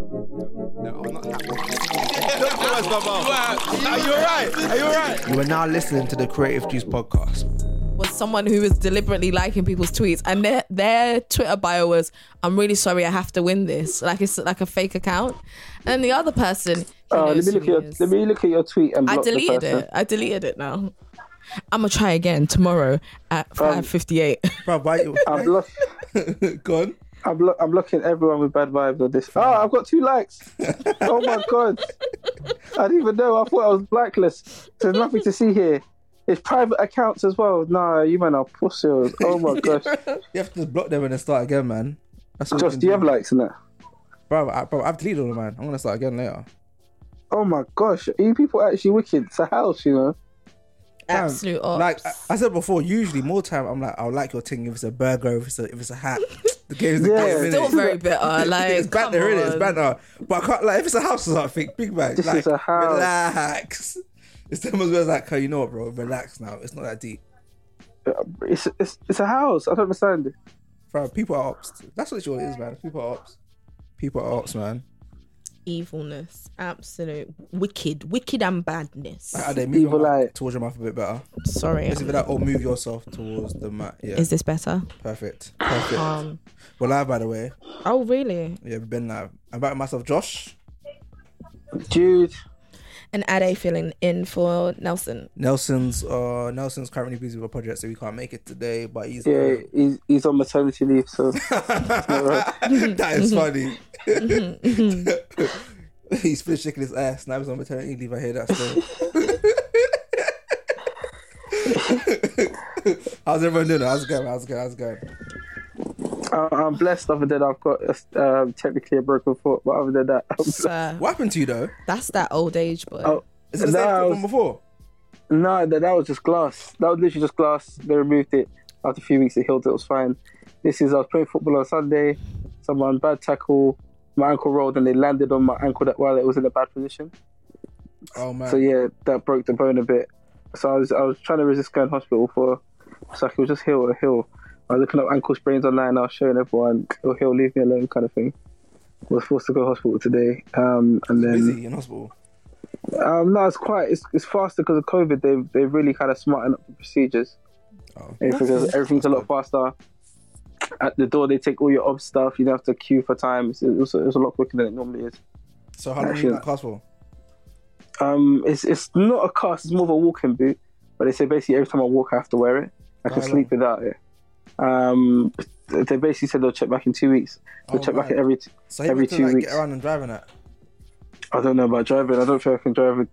No, I'm not happy. Don't put my mouth. Are you alright? Are you alright? You are now listening to the Creative Juice podcast. was someone who was deliberately liking people's tweets and their their Twitter bio was I'm really sorry I have to win this like it's like a fake account and the other person Uh, let me look at your is. let me look at your tweet and I deleted it I deleted it now I'm gonna try again tomorrow at 5:58 Bro, why you? I'm block, I'm, blo- I'm blocking everyone with bad vibes on this. Oh, I've got two likes. oh my god! I didn't even know. I thought I was blacklist. There's nothing to see here. It's private accounts as well. Nah, you man are pussies. Oh my gosh. You have to block them and then start again, man. That's what Josh, do you have likes in that? Bro, I, bro, I've deleted all of mine. I'm gonna start again later. Oh my gosh, are you people actually wicked? It's a house, you know. Fam, absolute ops. Like I, I said before, usually more time I'm like, I'll like your thing if it's a burger, if it's a if it's a hat. The game's the Yeah. game. innit? still very bitter like it's banter, come innit? It's on. banter. But I can't like if it's a house or something, big man. This like, is a house. Relax. It's them as well like, oh, you know what, bro? Relax now. It's not that deep. Uh, it's it's, it's a house. I don't understand. Bro, people are ops. That's what it is, man. People are ops. People are ops, man. Evilness absolute wicked wicked and badness Like, are they move Evil your mouth eye. towards your mouth a bit better? sorry It's either that or move yourself towards the mat. Yeah, is this better perfect. Perfect. um We're live, by the way. oh really Yeah, we've been live. I'm back myself, Josh. Jude, and Ade filling in for Nelson Nelson's uh Nelson's currently busy with a project, so we can't make it today. But he's yeah, he's he's on maternity leave, so that is funny. he's finished shaking his ass. Now he's on maternity leave. I hear that still. How's everyone doing? How's it going? How's it going? How's it going? I- I'm blessed. Other than I've got um, technically a broken foot, but other than that, I'm blessed. Sir, What happened to you though? that's that old age boy Oh, Is it the same No, foot was- from before? No, that, that was just glass. That was literally just glass. They removed it after a few weeks. It healed. It was fine. This is I was playing football on Sunday. Someone bad tackle. My ankle rolled and they landed on my ankle that while it was in a bad position. Oh man. So yeah, that broke the bone a bit. So I was I was trying to resist going to hospital for. So it was just heal or heal. I was looking up ankle sprains online. I was showing everyone, oh, he'll leave me alone," kind of thing. Was forced to go to hospital today, um, and then busy in hospital. um, no, it's quite it's, it's faster because of COVID. They've they've really kind of smartened up the procedures. Oh. Everything's, everything's a lot faster. At the door, they take all your ob stuff. You don't have to queue for time. It's, it's, it's a lot quicker than it normally is. So how long are you in that class for? Um, it's it's not a cast. It's more of a walking boot. But they say basically every time I walk, I have to wear it. I can How sleep without it. Um, they basically said they'll check back in two weeks. They'll Oh, check back man. every. T- So you every two like, weeks. get around and driving that. I don't know about driving. I don't think I can drive it.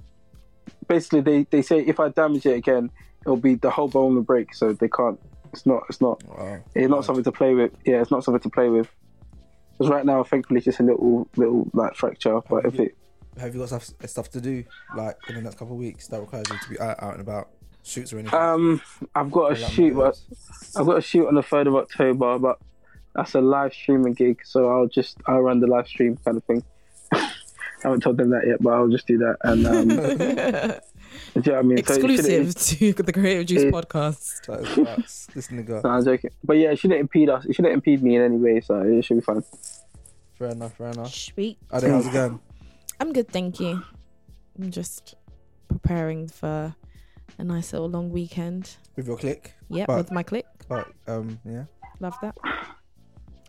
Basically, they, they say if I damage it again, it'll be the whole bone will break. So they can't. It's not. It's not. Wow. It's not something to play with. Yeah, it's not something to play with. Because right now, thankfully, it's just a little little like fracture. But if it, Have you got stuff stuff to do like in the next couple of weeks that requires you to be out, out and about, shoots or anything? um, I've got a shoot. But I've got a shoot on the third of October, but that's a live streaming gig. So I'll just I'll run the live stream kind of thing. I haven't told them that yet, but I'll just do that. And um, do you know what I mean? So exclusive to the Creative Juice it- podcast That is nuts. this nigga. No, I'm joking. But yeah, it shouldn't impede us. It shouldn't impede me in any way, so it should be fine. Fair enough. Fair enough. sweet Ade, how's it going? I'm good thank you I'm just preparing for a nice little long weekend With your click? But- with my click But um, yeah. love that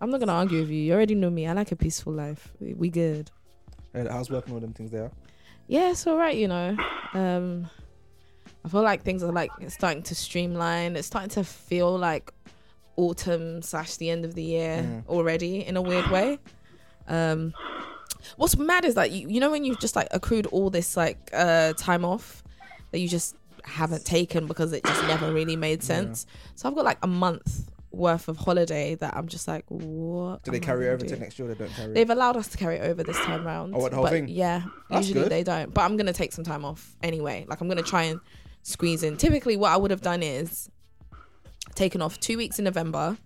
I'm not gonna argue with you you already know me I like a peaceful life we we good And how's working all them things there? Yeah, it's all right, you know. Um, I feel like things are like starting to streamline. It's starting to feel like autumn slash the end of the year Mm. already in a weird way. Um, what's mad is that you, you know when you've just like accrued all this like uh time off that you just haven't taken because it just never really made sense. So I've got like a month worth of holiday that I'm just like, what? Do they carry over do? to next year? They don't carry. They've allowed us to carry over this time round. Oh, what, the whole but thing? Yeah, That's usually good. they don't. But I'm gonna take some time off anyway. Like I'm gonna try and squeeze in. Typically, what I would have done is taken off two weeks in November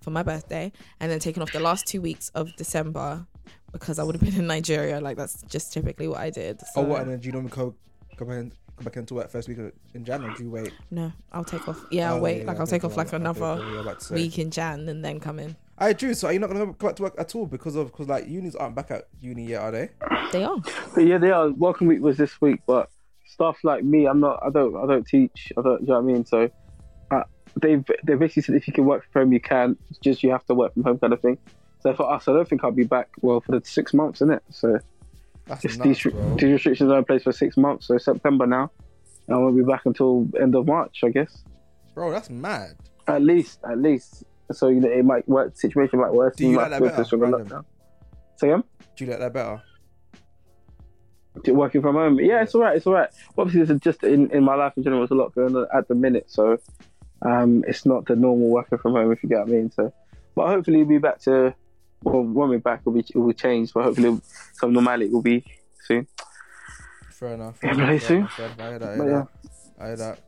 for my birthday, and then taken off the last two weeks of December because I would have been in Nigeria. Like that's just typically what I did. So, oh, what? And then do you normally go, go back, in, go back into work first week in Jan, or do you wait? No, I'll take off. Yeah, I'll Oh, wait. yeah, like I'll take off like another cool, yeah, I was about to say. week in Jan and then come in. I do. So are you not gonna go back to work at all because of because like unis aren't back at uni yet, are they? They are. But yeah, they are. Welcome week was this week, but stuff like me, I'm not. I don't. I don't teach. I don't. You know what I mean? So uh, they they basically said if you can work from home, you can. It's just you have to work from home, kind of thing. So for us, I don't think I'll be back. Well, for the six months, isn't it? So That's nuts, these, bro. these restrictions are in place for six months. So September now, and won't be back until end of March, I guess. Bro, that's mad. At least, at least. So you know, it might work. Situation might work. Do you like that better, to stronger random? lockdown. So. Do you like that better? working from home. Yeah, it's all right. It's all right. Obviously, there's just in, in my life in general, there's a lot going on at the minute. So um, it's not the normal working from home, if you get what I mean. So, but hopefully, we'll be back to, well, when we're back, be, it will change. But hopefully, some normality will be soon. Fair enough. Yeah, Fair enough, soon. fair enough. I hear that. I But hear yeah. that. I hear that.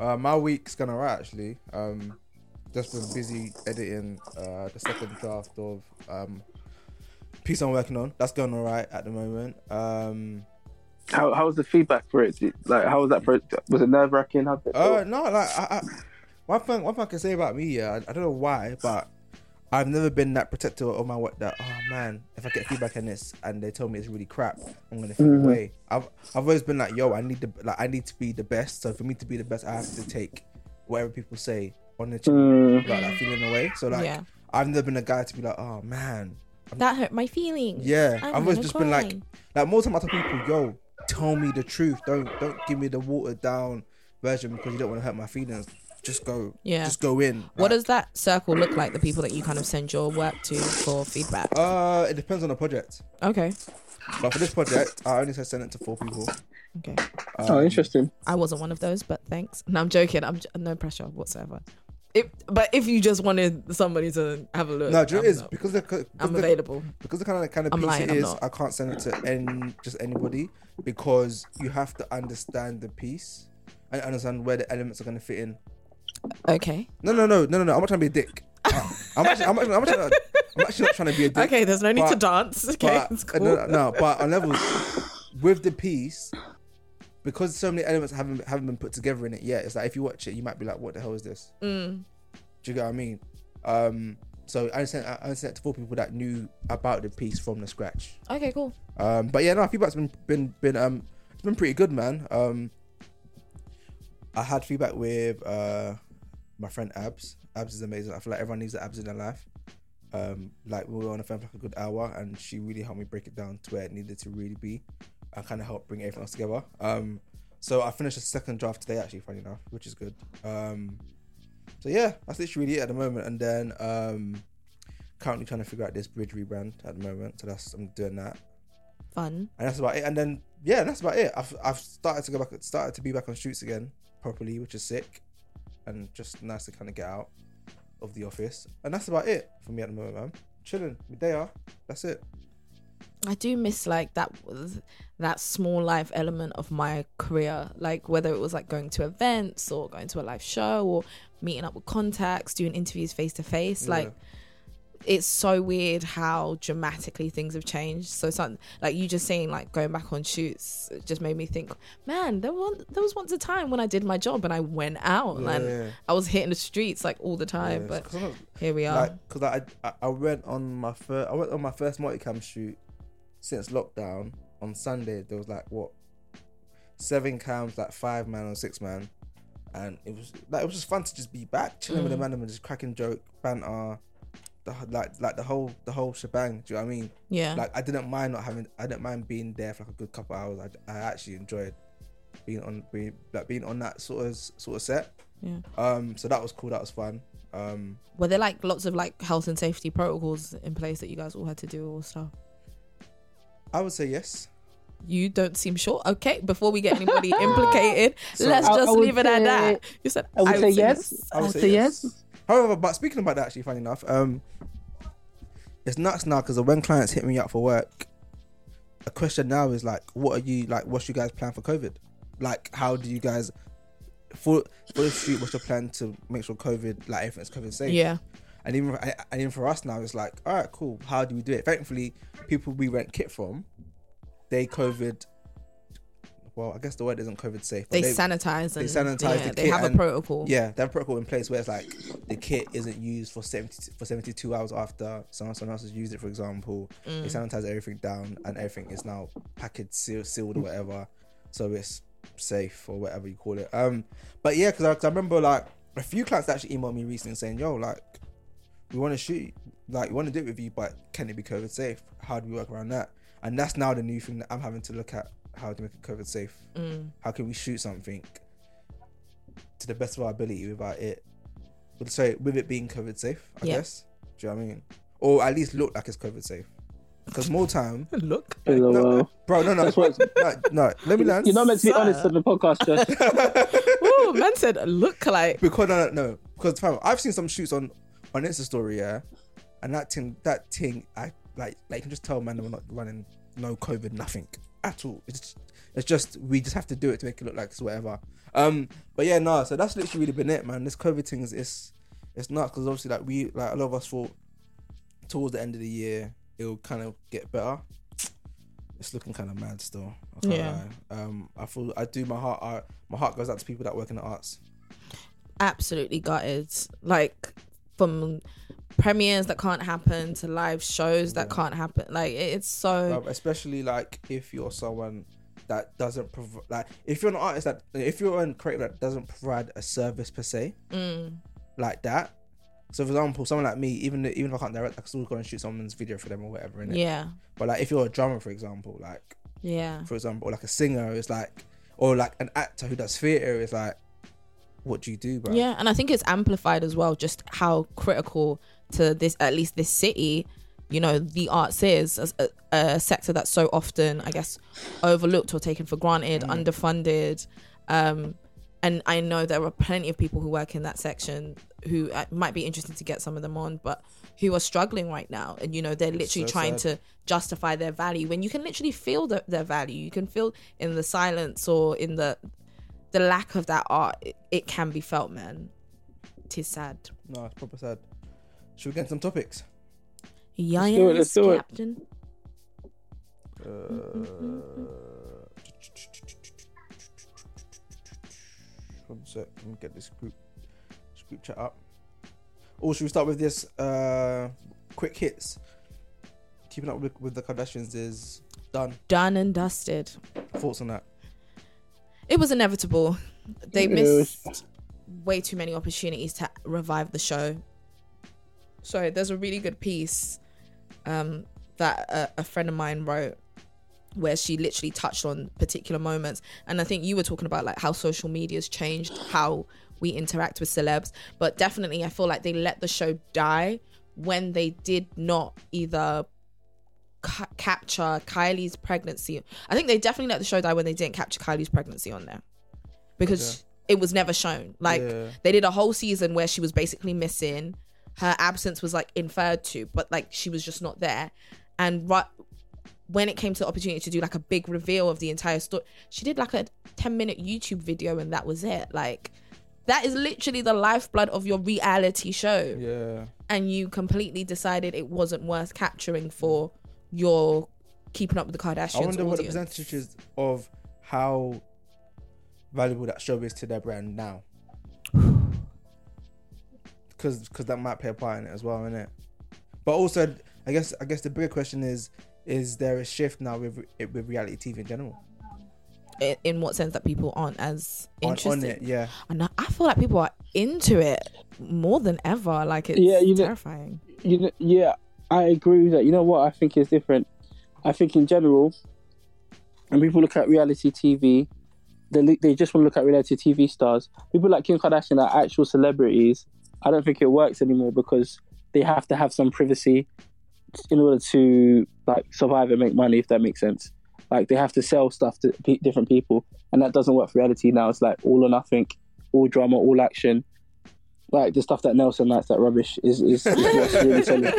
Uh, my week's gonna right actually. Um, just been busy editing uh, the second draft of um, piece I'm working on. That's going alright at the moment. Um, How, how was the feedback for it? Like, how was that for Was it nerve wracking? It Uh, no, like I, I, one thing, one thing I can say about me, yeah, I, I don't know why, but I've never been that protective of my work. That oh man, if I get feedback on this and they tell me it's really crap, I'm gonna throw it Mhm. away. I've I've always been like, yo, I need to like I need to be the best. So for me to be the best, I have to take whatever people say on the chin Mm, without like feeling away. So like yeah. I've never been a guy to be like, oh man, That hurt my feelings. yeah. I'm I've always gonna just been like, cry. like more time I tell people, yo, tell me the truth. Don't don't give me the watered down version because you don't want to hurt my feelings. Just go, Yeah. just go in. What Like, does that circle look like? The people that you kind of send your work to for feedback. Uh, it depends on the project. Okay. But for this project, I only said send it to four people. Okay. Um, oh, interesting. I wasn't one of those, but thanks. No, I'm joking. I'm j- no pressure whatsoever. If, but if you just wanted somebody to have a look, No, do you know I'm what it is not- because the because I'm the, available. because the kind of kind of I'm piece lying, it I'm is. not. I can't send it to any just anybody because you have to understand the piece and understand where the elements are going to fit in. Okay. No, no, no, no, no, no. I'm not trying to be a dick. Uh, I'm actually, I'm actually, I'm actually, not, I'm actually not trying to be a dick. Okay. There's no need to dance. Okay. but it's uh, cool. no, no, but on levels with the piece, because so many elements haven't haven't been put together in it yet. It's like if you watch it, you might be like, "What the hell is this?" Mm. Do you get what I mean? Um, so I sent I I sent it to four people that knew about the piece from the scratch. Okay. Cool. Um, but yeah, no, feedback's been been been um it's been pretty good, man. Um, I had feedback with uh my friend Abs. Abs is amazing. I feel like everyone needs the Abs in their life. Um, like we were on the phone for like a good hour, and she really helped me break it down to where it needed to really be, and kind of help bring everything else together. Um, so I finished the second draft today, actually, funny enough, which is good. Um, so yeah, that's literally really it at the moment, and then um, currently trying to figure out this bridge rebrand at the moment. So that's I'm doing that Fun. and that's about it. And then yeah, that's about it. I've I've started to go back, started to be back on shoots again properly, which is sick, and just nice to kind of get out of the office. And that's about it for me at the moment, man. Chilling, my day off. That's it. I do miss like that that small life element of my career, like whether it was like going to events or going to a live show or meeting up with contacts, doing interviews face to face. Like it's so weird how dramatically things have changed. So something like you just saying like going back on shoots just made me think, man, there was there was once a time when I did my job and I went out Yeah, and yeah, I was hitting the streets like all the time. yeah. But 'Cause I'm not- here we are. like, cause I, I went on my first I went on my first multicam shoot since lockdown on Sunday. There was like what seven cams, like five man or six man, and it was like it was just fun to just be back chilling with the Mm. man and just cracking joke banter. The, like like the whole the whole shebang. Do you know what I mean? yeah. Like I didn't mind not having. I didn't mind being there for like a good couple hours. I, I actually enjoyed being on being like being on that sort of sort of set. yeah. Um, so that was cool. That was fun. Um, Were there like lots of like health and safety protocols in place that you guys all had to do or stuff? I would say yes. You don't seem sure. Okay, before we get anybody implicated, So- let's I- I just would leave it at that. You said I would say yes. I I would would say say yes. yes. However, but speaking about that, actually, funny enough, um, it's nuts now because when clients hit me up for work, a question now is like, what are you like? What's your guys' plan for COVID? Like, how do you guys for for the shoot? What's your plan to make sure COVID, like everything's COVID safe? Yeah. And even and even for us now, it's like, all right, cool. How do we do it? Thankfully, people we rent kit from, they COVID. Well, I guess the word isn't COVID safe. but They, sanitize they sanitize yeah, the they have a protocol. yeah, they have a protocol in place where it's like the kit isn't used for seventy for seventy two hours after someone someone else has used it. For example, they Mm. sanitize everything down and everything is now packaged, sealed, sealed or whatever, so it's safe or whatever you call it. Um, but yeah, because I, I remember like a few clients actually emailed me recently saying, "Yo, like we want to shoot, like we want to do it with you, but can it be COVID safe? How do we work around that?" And that's now the new thing that I'm having to look at: how to make it COVID safe. Mm. How can we shoot something to the best of our ability without it, with sorry, with it being COVID safe? I Yeah. guess. Do you know what I mean? Or at least look like it's COVID safe. Because more time, Look. Hello, no, uh, bro, no, no, no, no. Let me learn. You're not meant to be Sir. honest on the podcast, Josh. Ooh, man said look like. because no, no, no. Because fam, I've seen some shoots on on Insta story, yeah, and that thing, that thing, I like, like you can just tell, man, we're not running no COVID, nothing at all. It's it's just we just have to do it to make it look like it's whatever. Um, but yeah, no. So that's literally really been it, man. This COVID thing is it's it's nuts because obviously like we like a lot of us thought towards the end of the year it'll kind of get better. It's looking kind of mad still. I can't Yeah. lie. Um, I feel I do my heart. I, my heart goes out to people that work in the arts. absolutely gutted. Like from premieres that can't happen to live shows that Yeah. can't happen. Like it's so Um, especially like if you're someone that doesn't provide like if you're an artist that if you're a creator that doesn't provide a service per se mm, like that so for example someone like me even even if i can't direct i can still go and shoot someone's video for them or whatever in yeah, but like if you're a drummer for example like yeah, for example or like a singer it's like or like an actor who does theater is like what do you do bro yeah. And I think it's amplified as well, just how critical to this, at least this city. You know, the arts is a, a sector that's so often, I guess, overlooked or taken for granted, Mm. underfunded. Um, and I know there are plenty of people who work in that section who uh, might be interested to get some of them on, but who are struggling right now. And, you know, they're literally so trying sad. to justify their value when you can literally feel the, their value. You can feel in the silence or in the the lack of that art. It, it can be felt, man. Tis sad. no it's proper sad should we get some topics Yeah, do it, let's do it. Captain. One sec, let me get this group this group chat up. Or should we start with this uh quick hits? Keeping up with, with the Kardashians is done. Done and dusted. Thoughts on that? It was inevitable. They missed way too many opportunities to revive the show. So there's a really good piece um, that a, a friend of mine wrote where she literally touched on particular moments. And i think you were talking about like how social media's changed how we interact with celebs. But definitely i feel like they let the show die when they did not either ca- capture kylie's pregnancy. I think they definitely let the show die when they didn't capture kylie's pregnancy on there. Because it was never shown. Like Yeah. they did a whole season where she was basically missing her absence was like inferred to but like she was just not there and right when it came to the opportunity to do like a big reveal of the entire story she did like a 10 minute youtube video and that was it like that is literally the lifeblood of your reality show Yeah. and you completely decided it wasn't worth capturing for your keeping up with the kardashians I wonder what the audience. percentage is of how valuable that show is to their brand now. Because because that might play a part in it as well, innit? But also, I guess I guess the bigger question is: Is there a shift now with with reality TV in general? I- in what sense that people aren't as interested on it, yeah. and I- i feel like people are into it more than ever like it's Yeah, you know- terrifying you know, yeah, I agree with that. You know what I think is different? I think in general, when people look at reality TV, they they just want to look at reality TV stars. People like Kim Kardashian are actual celebrities. I don't think it works anymore because they have to have some privacy in order to like survive and make money. If that makes sense, like they have to sell stuff to pe- different people, and that doesn't work for reality now. It's like all or nothing, all drama, all action. Like the stuff that Nelson likes, that rubbish is is, is what's really selling.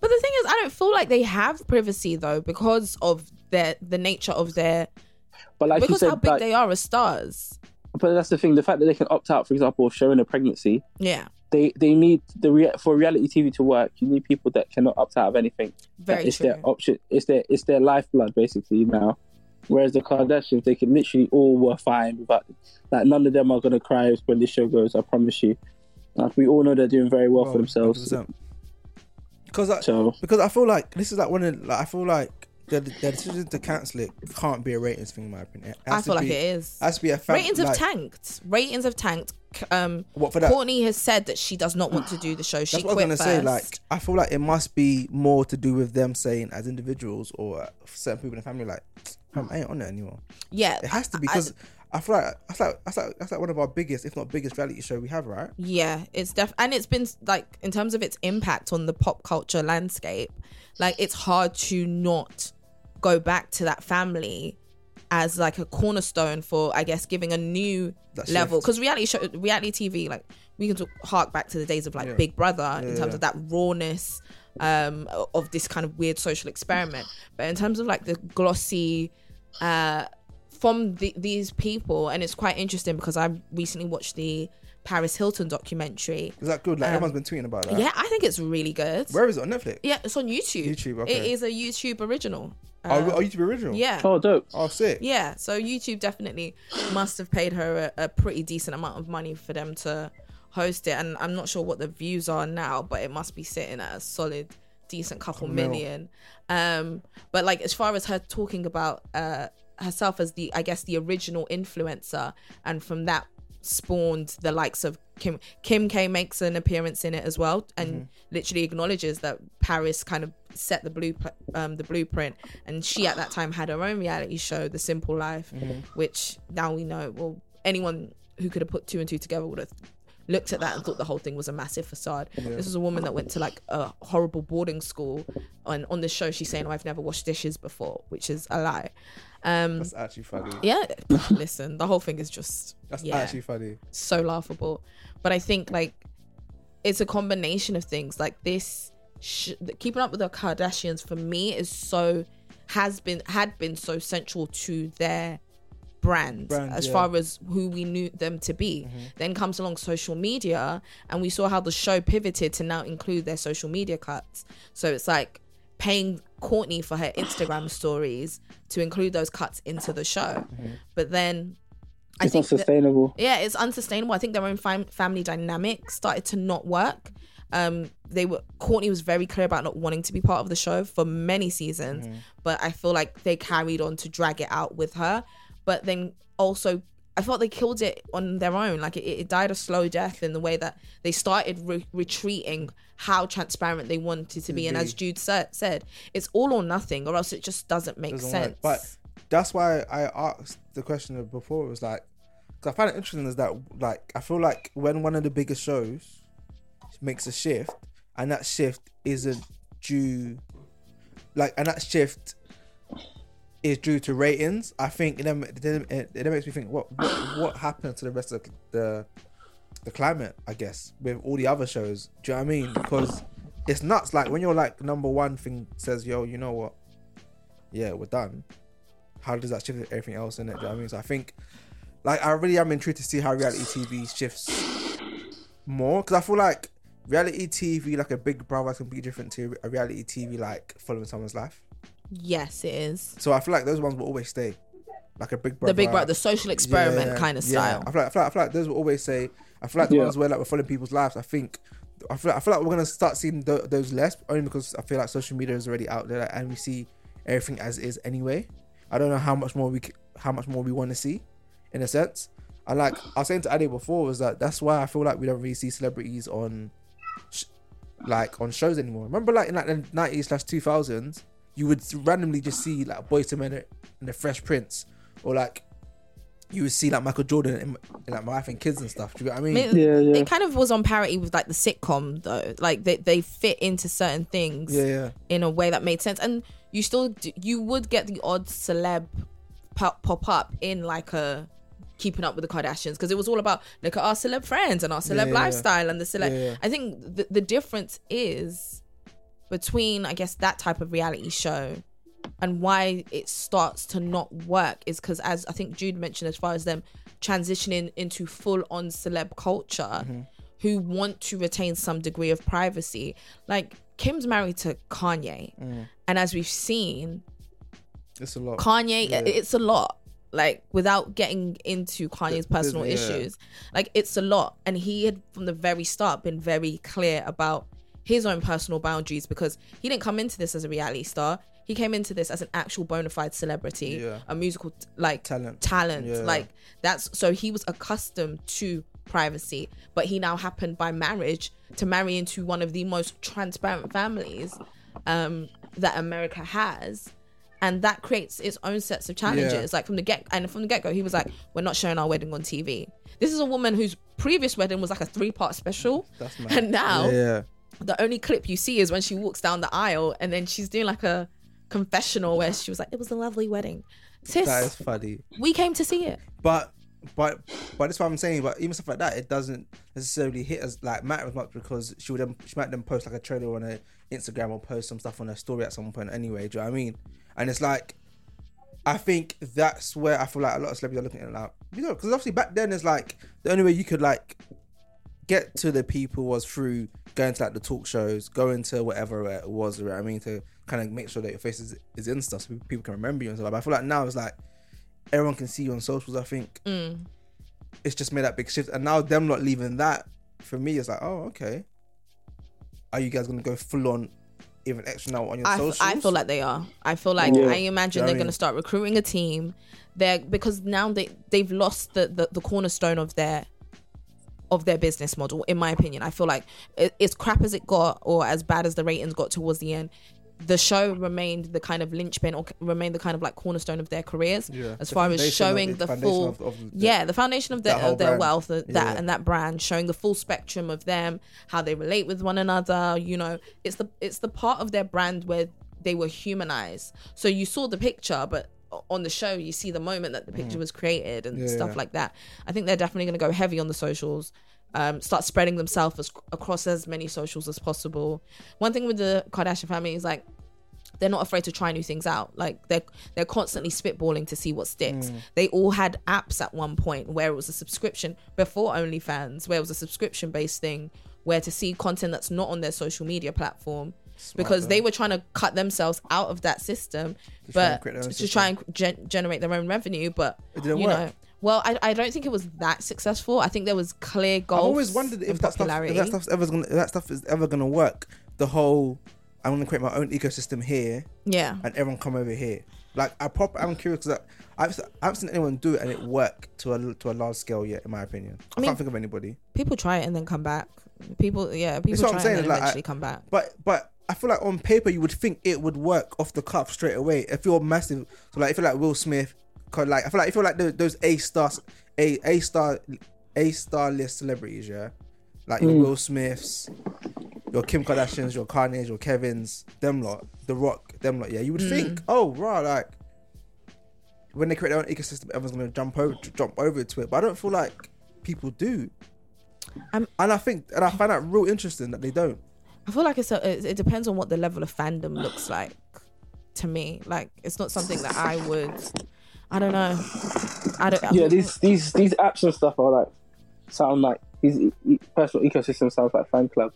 But the thing is, I don't feel like they have privacy though because of their the nature of their But like because said, how big like, they are as stars. but that's the thing. The fact that they can opt out, for example, of showing a pregnancy, Yeah, they they need the rea- for reality TV to work. You need people that cannot opt out of anything. very it's true. their option. It's their it's their lifeblood basically now. Whereas the Kardashians, they can literally all were fine without, like, none of them are gonna cry when this show goes. I promise you. Like, we all know they're doing very well for themselves. Because I, So because I feel like this is like one of like I feel like the, the decision to cancel it can't be a ratings thing in my opinion. I feel to like be, it is. Has to be a Ratings have tanked. Ratings have tanked. Um, What for that? Kourtney has said that she does not want to do the show. She That's what I was gonna first. say. Like, I feel like it must be more to do with them saying, as individuals or certain people in the family, like, "Fam, I ain't on it anymore. yeah, It has to be because I, feel like that's like that's like that's like one of our biggest, if not biggest, reality show we have, right? Yeah, it's def and it's been like in terms of its impact on the pop culture landscape, like it's hard to not go back to that family as like a cornerstone for I guess giving a new That level because reality show reality TV like we can talk, hark back to the days of like Yeah. Big Brother in terms yeah. of that rawness um of this kind of weird social experiment but in terms of like the glossy uh from the, these people and it's quite interesting because I recently watched the Paris Hilton documentary Is that good? Like everyone's been tweeting about that. Um, yeah, I think it's really good. Where is it on Netflix? Yeah, it's on YouTube. YouTube, okay. It is a YouTube original. Oh, Uh, oh, YouTube original. yeah. oh, dope. Oh, sick. Yeah, so YouTube definitely must have paid her a, a pretty decent amount of money for them to host it, and I'm not sure what the views are now, but it must be sitting at a solid, decent couple Mil. million. Um, but like as far as her talking about uh herself as the, I guess the original influencer, and from that spawned the likes of Kim. Kim K makes an appearance in it as well, and literally acknowledges that Paris kind of set the blue um the blueprint, and she at that time had her own reality show, The Simple Life, which now we know. Well, anyone who could have put two and two together would have looked at that and thought the whole thing was a massive facade. This was a woman that went to like a horrible boarding school, and on this show she's saying, "Oh, I've never washed dishes before," which is a lie. Um, That's actually funny. yeah, listen, the whole thing is just That's yeah actually funny. so laughable. But I think like it's a combination of things. Like this, sh- keeping up with the Kardashians for me is so has been had been so central to their brand, Brand, as yeah. far as who we knew them to be. Mm-hmm. Then comes along social media, and we saw how the show pivoted to now include their social media cuts. So it's like paying Kourtney for her Instagram stories to include those cuts into the show. Mm-hmm. But then I It's not think that- sustainable. yeah, it's unsustainable. I think their own fam- family dynamic started to not work. Um, they were Kourtney was very clear about not wanting to be part of the show for many seasons, but I feel like they carried on to drag it out with her. But then also, I thought they killed it on their own. Like it, it died a slow death in the way that they started re- retreating how transparent they wanted to be. And as Jude sa- said, it's all or nothing, or else it just doesn't make Doesn't sense. work. But that's why I asked the question before. It was like, because I find it interesting is that like I feel like when one of the biggest shows makes a shift, and that shift isn't due, like, and that shift is due to ratings. I think it then it then, it makes me think what what what happened to the rest of the the climate, I guess, with all the other shows. Do you know what I mean? Because it's nuts. Like when you're like number one thing says, yo, you know what? Yeah, we're done. How does that shift everything else in it? Do you know I mean? So I think, like, I really am intrigued to see how reality TV shifts more because I feel like reality TV, like a Big Brother, can be different to a reality TV like following someone's life. yes, it is So I feel like those ones will always stay, like a Big Brother. the big brother, the social experiment Yeah, kind of yeah. style. I feel, like, I, feel like, I feel like those will always say. I feel like the Yeah. ones where like we're following people's lives. I think. I feel, like, I feel like we're gonna start seeing tho- those less only because I feel like social media is already out there and we see everything as is anyway. I don't know how much more we c- how much more we want to see, in a sense. I like I was saying to Ade before was that that's why I feel like we don't really see celebrities on, sh- like on shows anymore. Remember, like in like the nineties slash two thousands, you would randomly just see like Boyz II Men and the Fresh Prince, or like you would see like Michael Jordan and, in like My Wife and Kids and stuff. Do you get what I mean? I mean, Yeah, yeah. It kind of was on parity with like the sitcom though. Like they, they fit into certain things yeah, yeah. in a way that made sense, and you still d- you would get the odd celeb pop, pop up in like a keeping up with the Kardashians because it was all about look at our celeb friends and our celeb Yeah, lifestyle and the celeb. Yeah, yeah. I think the, the difference is between I guess that type of reality show and why it starts to not work is because as I think Jude mentioned as far as them transitioning into full on celeb culture Mm-hmm. who want to retain some degree of privacy like Kim's married to Kanye Mm. and as we've seen It's a lot. Kanye, Yeah. it's a lot. Like without getting into Kanye's personal yeah. issues, like it's a lot. And he had from the very start been very clear about his own personal boundaries because he didn't come into this as a reality star. He came into this as an actual bona fide celebrity, Yeah. a musical like Talent. talent. Yeah. Like that's so he was accustomed to privacy, but he now happened by marriage to marry into one of the most transparent families um, that America has. And that creates its own sets of challenges. Like from the get and from the get go, he was like, "We're not showing our wedding on TV." This is a woman whose previous wedding was like a three part special, That's and now Yeah, yeah. the only clip you see is when she walks down the aisle and then she's doing like a confessional where she was like, "It was a lovely wedding." Sis, that is funny. we came to see it. But but but that's what I'm saying. But even stuff like that, it doesn't necessarily hit as like matter as much because she would then she might then post like a trailer on her Instagram or post some stuff on her story at some point anyway. Do you know what I mean? And it's like I think that's where I feel like a lot of celebrities are looking at it like you know because obviously back then it's like the only way you could like get to the people was through going to like the talk shows, going to whatever it was. I mean to kind of make sure that your face is, is in stuff so people can remember you and stuff. But I feel like now it's like everyone can see you on socials. I think Mm. it's just made that big shift, and now them not leaving that for me is like, oh okay. Are you guys gonna go full on, even extra now on your I, f- socials? I feel like they are. I feel like Yeah. I imagine Yeah, I they're mean- going to start recruiting a team. They're because now they they've lost the, the the cornerstone of their of their business model. In my opinion, I feel like it, as crap as it got, or as bad as the ratings got towards the end. The show remained the kind of linchpin, or remained the kind of like cornerstone of their careers, Yeah. as The far as showing the the full, of- of the- yeah, the foundation of their of their brand. wealth, uh, that Yeah. and that brand, showing the full spectrum of them, how they relate with one another. You know, it's the it's the part of their brand where they were humanized. So you saw the picture, but on the show you see the moment that the picture was created and Mm. Yeah, stuff like that. I think they're definitely going to go heavy on the socials. Um, start spreading themselves as, across as many socials as possible. One thing with the Kardashian family is like they're not afraid to try new things out. Like they're they're constantly spitballing to see what sticks. Mm. They all had apps at one point where it was a subscription before OnlyFans, where it was a subscription based thing, where to see content that's not on their social media platform. because they were trying to cut themselves out of that system, try but their to try and gen- generate their own revenue. But It didn't you work. know, well, I, I don't think it was that successful. I think there was clear goals. I've always wondered if that, stuff, if that stuff's ever gonna that stuff is ever gonna work. The whole I'm gonna create my own ecosystem here yeah, and everyone come over here. Like I prop, I'm curious because I've I haven't seen anyone do it and it work to a to a large scale yet, in my opinion. I, mean- can't think of anybody. people try it and then come back. People, yeah, people try I'm saying, it and then like, I- come back. But but I feel like on paper you would think it would work off the cuff straight away if you're massive. So like if you're like Will Smith, like I feel like if you're like those, those A stars, A A star, A star list celebrities, yeah, like your mm. Will Smiths, your Kim Kardashians, your Kanye's, your Kevin's, them lot, The Rock, them lot, yeah, you would mm. think, oh right, like when they create their own ecosystem, everyone's gonna jump over jump over to it. But I don't feel like people do. I'm- and I think, and I find that real interesting that they don't. I feel like it's a, it depends on what the level of fandom looks like to me. Like it's not something that I would. I don't know. I don't. yeah, these these these apps and stuff are like sound like these e- personal ecosystem sounds like fan club.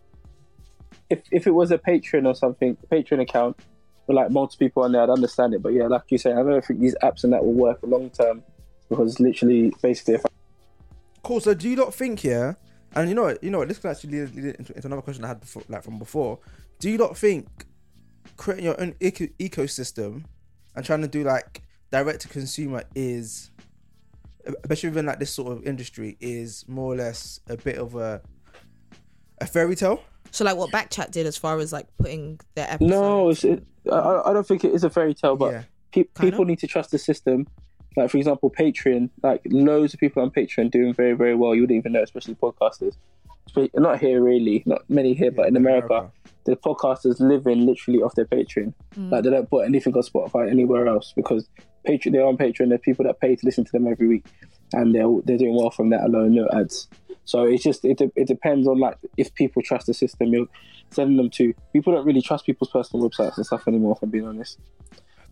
If if it was a Patreon or something, Patreon account with like multiple people on there, I'd understand it. But yeah, like you say, I don't think these apps and that will work long term because literally, basically, if Cool. So do you not think yeah? And you know, what- you know, what, this can actually lead, lead into, into another question I had before, like from before. Do you not think creating your own eco- ecosystem and trying to do like direct to consumer is, especially within like this sort of industry, is more or less a bit of a a fairy tale? So like what Backchat did as far as like putting their episodes. no, it's, it, I, I don't think it is a fairy tale, but yeah. pe- Kinda. people need to trust the system. Like for example, Patreon. Like loads of people on Patreon doing very very well. You wouldn't even know, especially podcasters. Not here really, not many here, but in America, the podcasters living literally off their Patreon. Hmm. Like they don't put anything on Spotify anywhere else because Patreon. They're on Patreon. There's people that pay to listen to them every week, and they're they're doing well from that alone. No ads. So it's just it, it depends on like if people trust the system you're sending them to. People don't really trust people's personal websites and stuff anymore. If I'm being honest,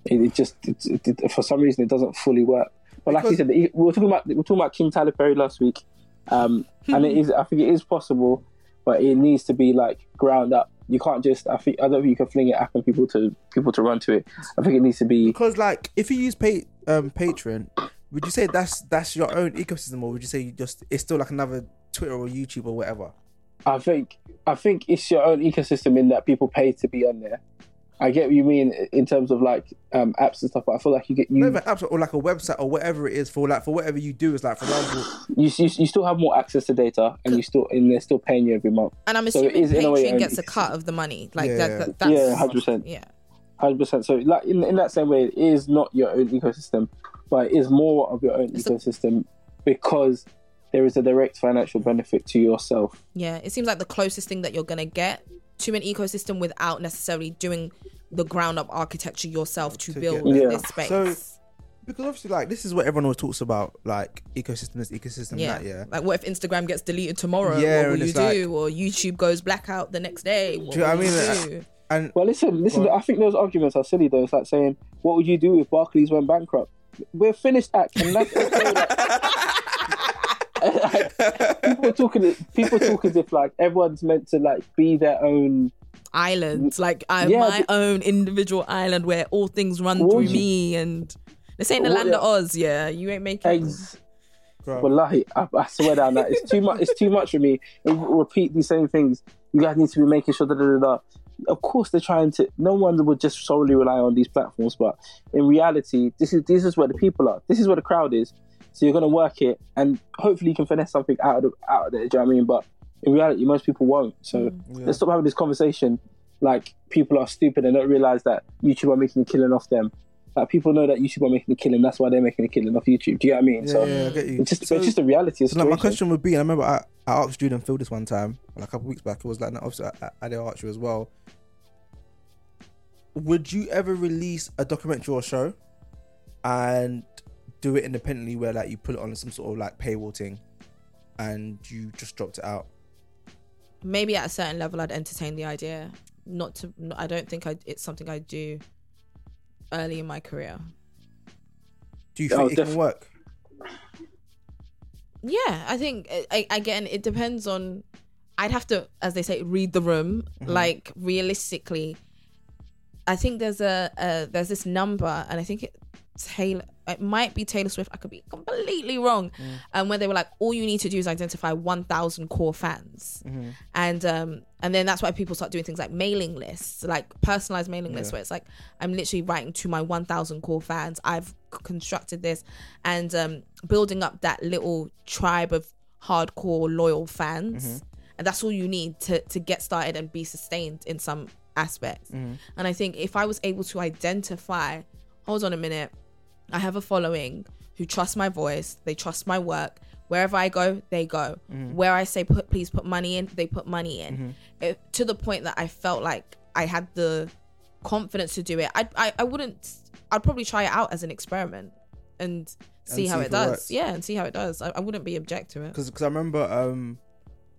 it, it just it, it, for some reason it doesn't fully work. But like you said, we were talking about we were talking about King Tyler Perry last week, um, and it is I think it is possible, but it needs to be like ground up you can't just. I think I don't think you can fling it up and people to people to run to it. I think it needs to be. Because like, if you use pay, um, Patreon, would you say that's that's your own ecosystem, or would you say you just it's still like another Twitter or YouTube or whatever? I think I think it's your own ecosystem in that people pay to be on there. I get what you mean in terms of like um, apps and stuff, but I feel like you get you No, but apps or like a website or whatever it is for like for whatever you do is like for example. you, you, you still have more access to data, and you still and they're still paying you every month. And I'm So assuming is in a way Patreon own gets a cut of the money. Like Yeah. that, that that's Yeah, 100%. Yeah. Hundred percent. So, like in in that same way, it is not your own ecosystem, but it is more of your own It's a- ecosystem because there is a direct financial benefit to yourself. Yeah, it seems like the closest thing that you're gonna get to an ecosystem without necessarily doing the ground up architecture yourself to To build get- Yeah. this space. So- Because obviously, like this is what everyone always talks about, like ecosystem this, ecosystem yeah. that. Yeah. Like, what if Instagram gets deleted tomorrow? Yeah, what will you it's do? or YouTube goes blackout the next day? What Do you know will what I you mean? do? And Well, listen, listen. Go on. I think those arguments are silly though. It's like saying, "What would you do if Barclays went bankrupt?" We're finished act, and that's okay. like, people talking, people talk as if like everyone's meant to like be their own. Islands, like I, Yeah, my but- own individual island where all things run Would through you- me, and this ain't the land yeah. of Oz. Yeah, you ain't making. Eggs. Bro. Wallahi, I, I swear down that it's too much. It's too much for me. Repeat these same things. You guys need to be making sure that. Da, da, da. Of course, they're trying to. No one would just solely rely on these platforms, but in reality, this is this is where the people are. This is where the crowd is. So you're gonna work it, and hopefully you can finesse something out of the, out of it. Do you know what I mean? But in reality, most people won't. So mm. Yeah. let's stop having this conversation. Like people are stupid and don't realize that YouTube are making a killing off them. Like people know that YouTube are making a killing. That's why they're making a killing off YouTube. Do you get what I mean? yeah, so yeah, I get you. it's just So- it's just a reality. So like, my question would be, and I remember I, I asked Julian Phil this one time, like a couple weeks back. It was like, obviously, I, I did ask you as well. Would you ever release a documentary or show and do it independently, where like you put it on some sort of like paywall thing, and you just dropped it out? maybe at a certain level I'd entertain the idea. Not to, no- I don't think I, it's something I do early in my career. Do you Oh, think it def- can work? Yeah, I think I, I, again it depends on. I'd have to, as they say, read the room. Mm-hmm. Like realistically, I think there's a, a there's this number, and I think it Taylor. It might be Taylor Swift. I could be completely wrong. And where they were like, all you need to do is identify 1,000 core fans, and um, and then that's why people start doing things like mailing lists, like personalized mailing lists, Yeah. where it's like I'm literally writing to my 1,000 core fans. I've constructed this, and um, building up that little tribe of hardcore loyal fans, and that's all you need to to get started and be sustained in some aspects. Mm-hmm. And I think if I was able to identify, hold on a minute, I have a following who trust my voice, they trust my work. Wherever I go, they go. Mm-hmm. Where I say put please put money in, they put money in. It, to the point that I felt like I had the confidence to do it. I I, I wouldn't I'd probably try it out as an experiment and see see how if it does. yeah, and see how it does. I, I wouldn't be object to it. Because I remember, um,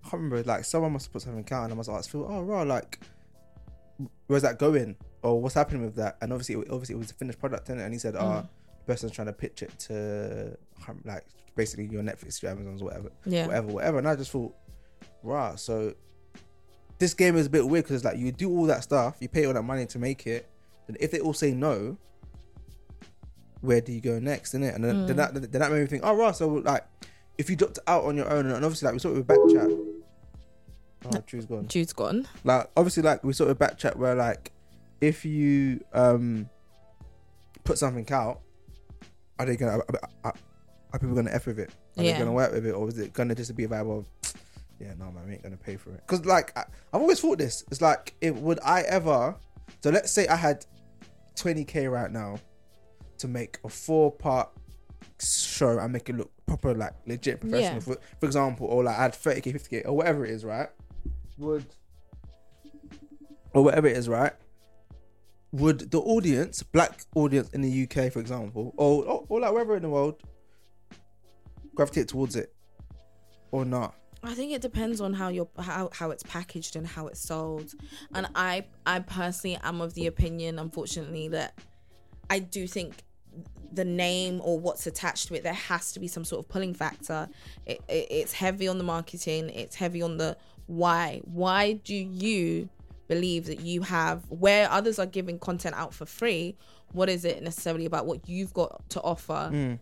I can't remember, like someone must have put something out, and I must ask Phil, oh, right, like, where's that going, or what's happening with that? And obviously, it, obviously, it was a finished product, and he said, oh, the person's trying to pitch it to, like, basically your Netflix, your Amazon's, whatever, Yeah. whatever, whatever. And I just thought, right, so this game is a bit weird because like you do all that stuff, you pay all that money to make it, and if they all say no, where do you go next, innit? And then, then mm. that then that made me think, oh right, so like if you dropped it out on your own, and obviously like we saw it with Backchat. Oh, Drew's gone. Jude's gone. Like obviously like we sort of Backchat where like if you um put something out, are they gonna are, are, people gonna f with it? Are Yeah. they gonna work with it, or is it gonna just be a vibe of yeah, no man, we ain't gonna pay for it? Because like I, I've always thought this. It's like, if would I ever? So let's say I had 20k right now to make a four part show and make it look proper, like legit professional. Yeah. For, for example, or like I had 30k, 50k, or whatever it is, right? Would or whatever it is, right? Would the audience, black audience in the UK, for example, or or, or like wherever in the world, gravitate towards it, or not? I think it depends on how you're how, how it's packaged and how it's sold. And I I personally am of the opinion, unfortunately, that I do think the name or what's attached to it, there has to be some sort of pulling factor. It, it, it's heavy on the marketing. It's heavy on the why. Why do you believe that you have where others are giving content out for free what is it necessarily about what you've got to offer Mm.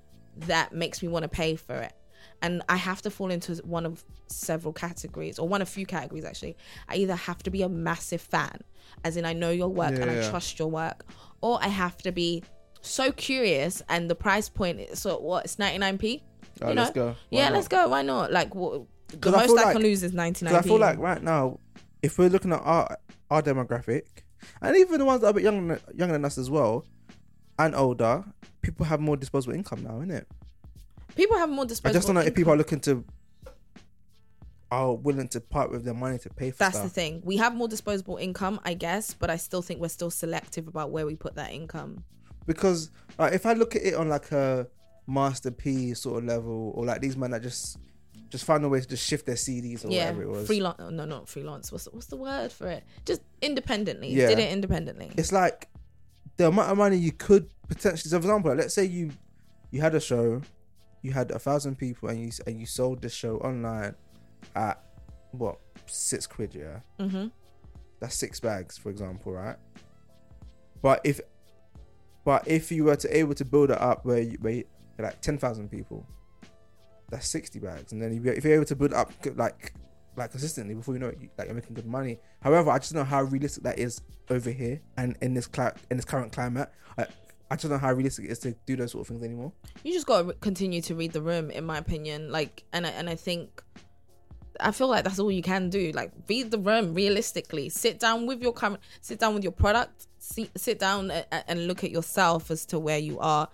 that makes me want to pay for it and i have to fall into one of several categories or one of few categories actually i either have to be a massive fan as in i know your work and Yeah, i trust your work or i have to be so curious and the price point is so what it's 99p Oh, you let's know? go. Why yeah not? let's go why not like what the I most I, like- can lose is 99p Because I feel like right now, if we're looking at our our demographic, and even the ones that are a bit younger than, younger than us as well, and older, people have more disposable income now, isn't it people have more disposable I just don't know if people are looking to are willing to part with their money to pay for That's stuff. the thing. We have more disposable income, I guess, but I still think we're still selective about where we put that income. Because like if I look at it on like a Master P sort of level, or like these men that just just found a way to just shift their CDs or yeah, whatever it was. freelance. No, not freelance. What's what's the word for it? Just independently. Yeah. Did it independently. it's like the amount of money you could potentially. So, for example, let's say you you had a show, you had a thousand people, and you and you sold this show online at what six quid, yeah. hmm That's six bags, for example, right? But if but if you were to able to build it up where you, where you, like ten thousand people, that's sixty bags, and then if you're, able to build up like like consistently before you know it, you, like you're making good money. However, I just know how realistic that is over here and in this cli- in this current climate. I, I just don't know how realistic it is to do those sort of things anymore. You just got to re- continue to read the room, in my opinion. Like, and I, and I think. I feel like that's all you can do. Like read the room realistically. Sit down with your current, sit down with your product. See, sit down and look at yourself as to where you are,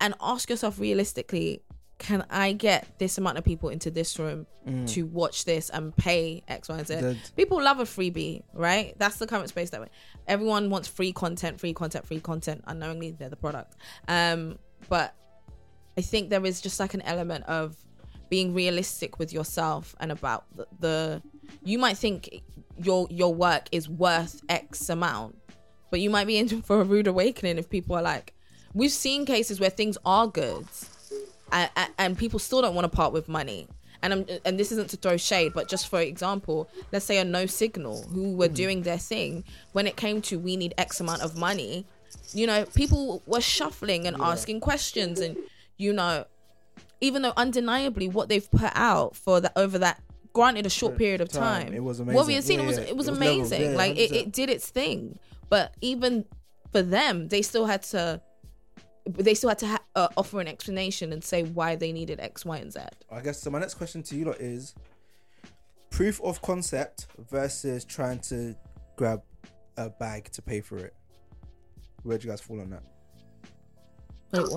and ask yourself realistically: Can I get this amount of people into this room to watch this and pay X, Y, and Z? That- People love a freebie, right? That's the current space that we're. Everyone wants free content, free content, free content. Unknowingly, they're the product. Um, but I think there is just like an element of being realistic with yourself and about the, the you might think your your work is worth X amount, but you might be in for a rude awakening if people are like, we've seen cases where things are good, and, and people still don't want to part with money. And I'm, and this isn't to throw shade, but just for example, let's say a no signal who were hmm. doing their thing when it came to we need X amount of money, you know, people were shuffling and asking questions, and you know, even though undeniably what they've put out for that over that granted a short period of Time, time, it was What we had seen Yeah, it was it was It was levels, amazing. yeah, like it, it did its thing, but even for them, they still had to. They still had to ha- uh, offer an explanation and say why they needed X, Y, and Z. I guess so. My next question to you lot is proof of concept versus trying to grab a bag to pay for it. Where'd you guys fall on that?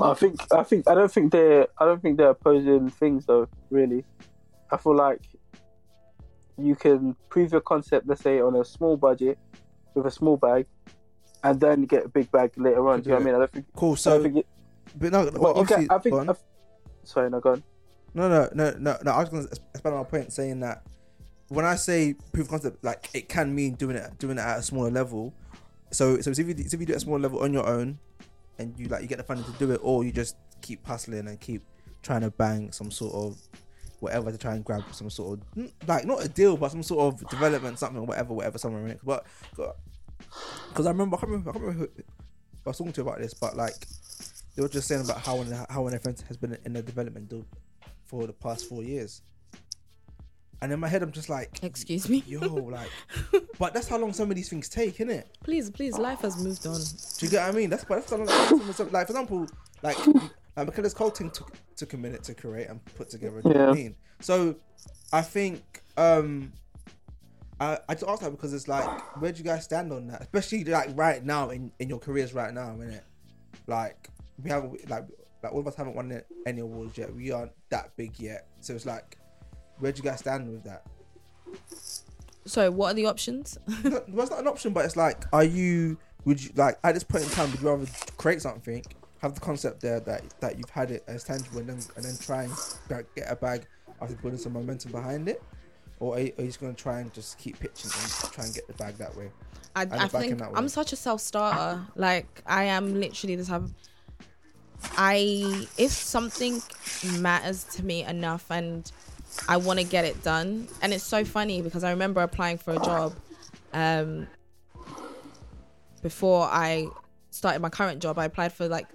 I think I think I don't think they're I don't think they're opposing things though. Really, I feel like you can prove your concept, let's say, on a small budget with a small bag, and then get a big bag later on. Do you know what I mean? I don't think. Cool. So, think it, but no, well, obviously, can, I think. go. I, sorry, no, go on. no, no, no, no, no. I was going to expand on my point, saying that when I say proof of concept, like it can mean doing it, doing it at a smaller level. So, so if you if you do it at a smaller level on your own, and you like you get the funding to do it, or you just keep hustling and keep trying to bang some sort of whatever to try and grab some sort of like not a deal, but some sort of development, something, or whatever, whatever, somewhere in it. But because I remember, I can't remember, I can't remember who I was talking to about this, but like they were just saying about how one how of their friends has been in a development deal for the past four years. And in my head, I'm just like, Excuse me. yo, like, but that's how long some of these things take, innit? Please, please, life has moved on. Do you get what I mean? That's but that's kind of like, some- some- like for example, like like Michaela's Colting took took a minute to create and put together. Do you know what I Yeah. mean? So I think um I I just asked that because it's like where do you guys stand on that, especially like right now in in your careers right now, innit? Like we haven't like like all of us haven't won any awards yet. We aren't that big yet, so it's like where do you guys stand with that? So, what are the options? no, well, it's not an option, but it's like, are you? Would you like at this point in time? Would you rather create something, have the concept there that that you've had it as tangible, and then and then try and get a bag after building some momentum behind it, or are you, are you just gonna try and just keep pitching and try and get the bag that way? I, I the back in think way. I'm such a self starter. Like I am literally the type. Of, I if something matters to me enough and I want to get it done, and it's so funny because I remember applying for a job, um, before I started my current job, I applied for like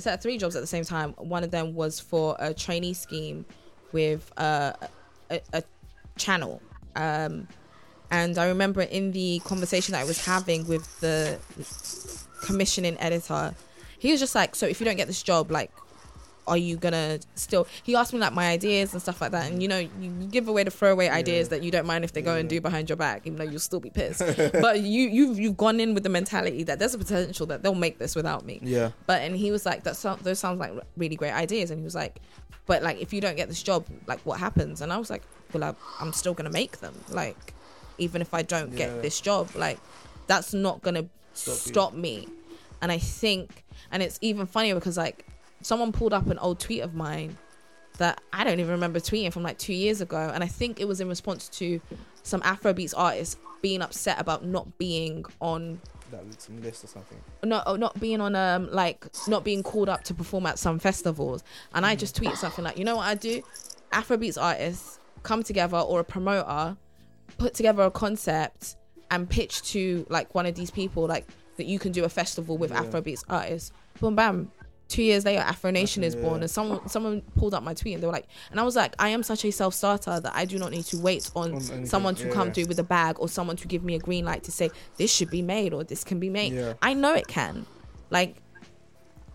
I set three jobs at the same time. One of them was for a trainee scheme with uh, a, a channel. Um, and I remember in the conversation that I was having with the commissioning editor, he was just like, "So if you don't get this job, like, are you gonna still?" He asked me like my ideas and stuff like that, and you know, you give away the throwaway ideas that you don't mind if they go and do behind your back, even though you'll still be pissed. but you you've you've gone in with the mentality that there's a potential that they'll make this without me. Yeah. But and he was like, "That sound, those sounds like really great ideas." And he was like, "But like, if you don't get this job, like, what happens?" And I was like, "Well, I, I'm still gonna make them. Like, even if I don't Yeah. get this job, like, that's not gonna Stop stop, me." And I think, and it's even funnier because like, someone pulled up an old tweet of mine that I don't even remember tweeting from like two years ago, and I think it was in response to some Afrobeats artists being upset about not being on That some list or something. not oh, not being on um like not being called up to perform at some festivals and I just tweeted something like you know what I do Afrobeats artists come together or a promoter put together a concept and pitch to like one of these people like that you can do a festival with Yeah. Afrobeats artists boom bam two years later Afro Nation is born and someone someone pulled up my tweet and they were like and I was like I am such a self-starter that I do not need to wait on On someone to yeah. come through with a bag or someone to give me a green light to say this should be made or this can be made Yeah. I know it can. Like,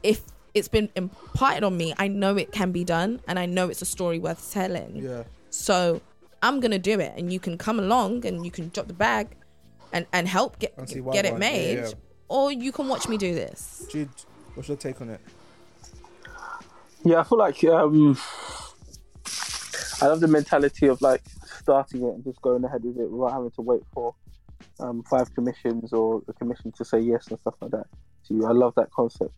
if it's been imparted on me, I know it can be done, and I know it's a story worth telling. Yeah. So I'm gonna do it, and you can come along and you can drop the bag, and and help get get it made, yeah. or you can watch me do this. Jude, what's your take on it? Yeah, I feel like um, I love the mentality of like starting it and just going ahead with it without having to wait for um, five commissions or a commission to say yes and stuff like that. You, I love that concept.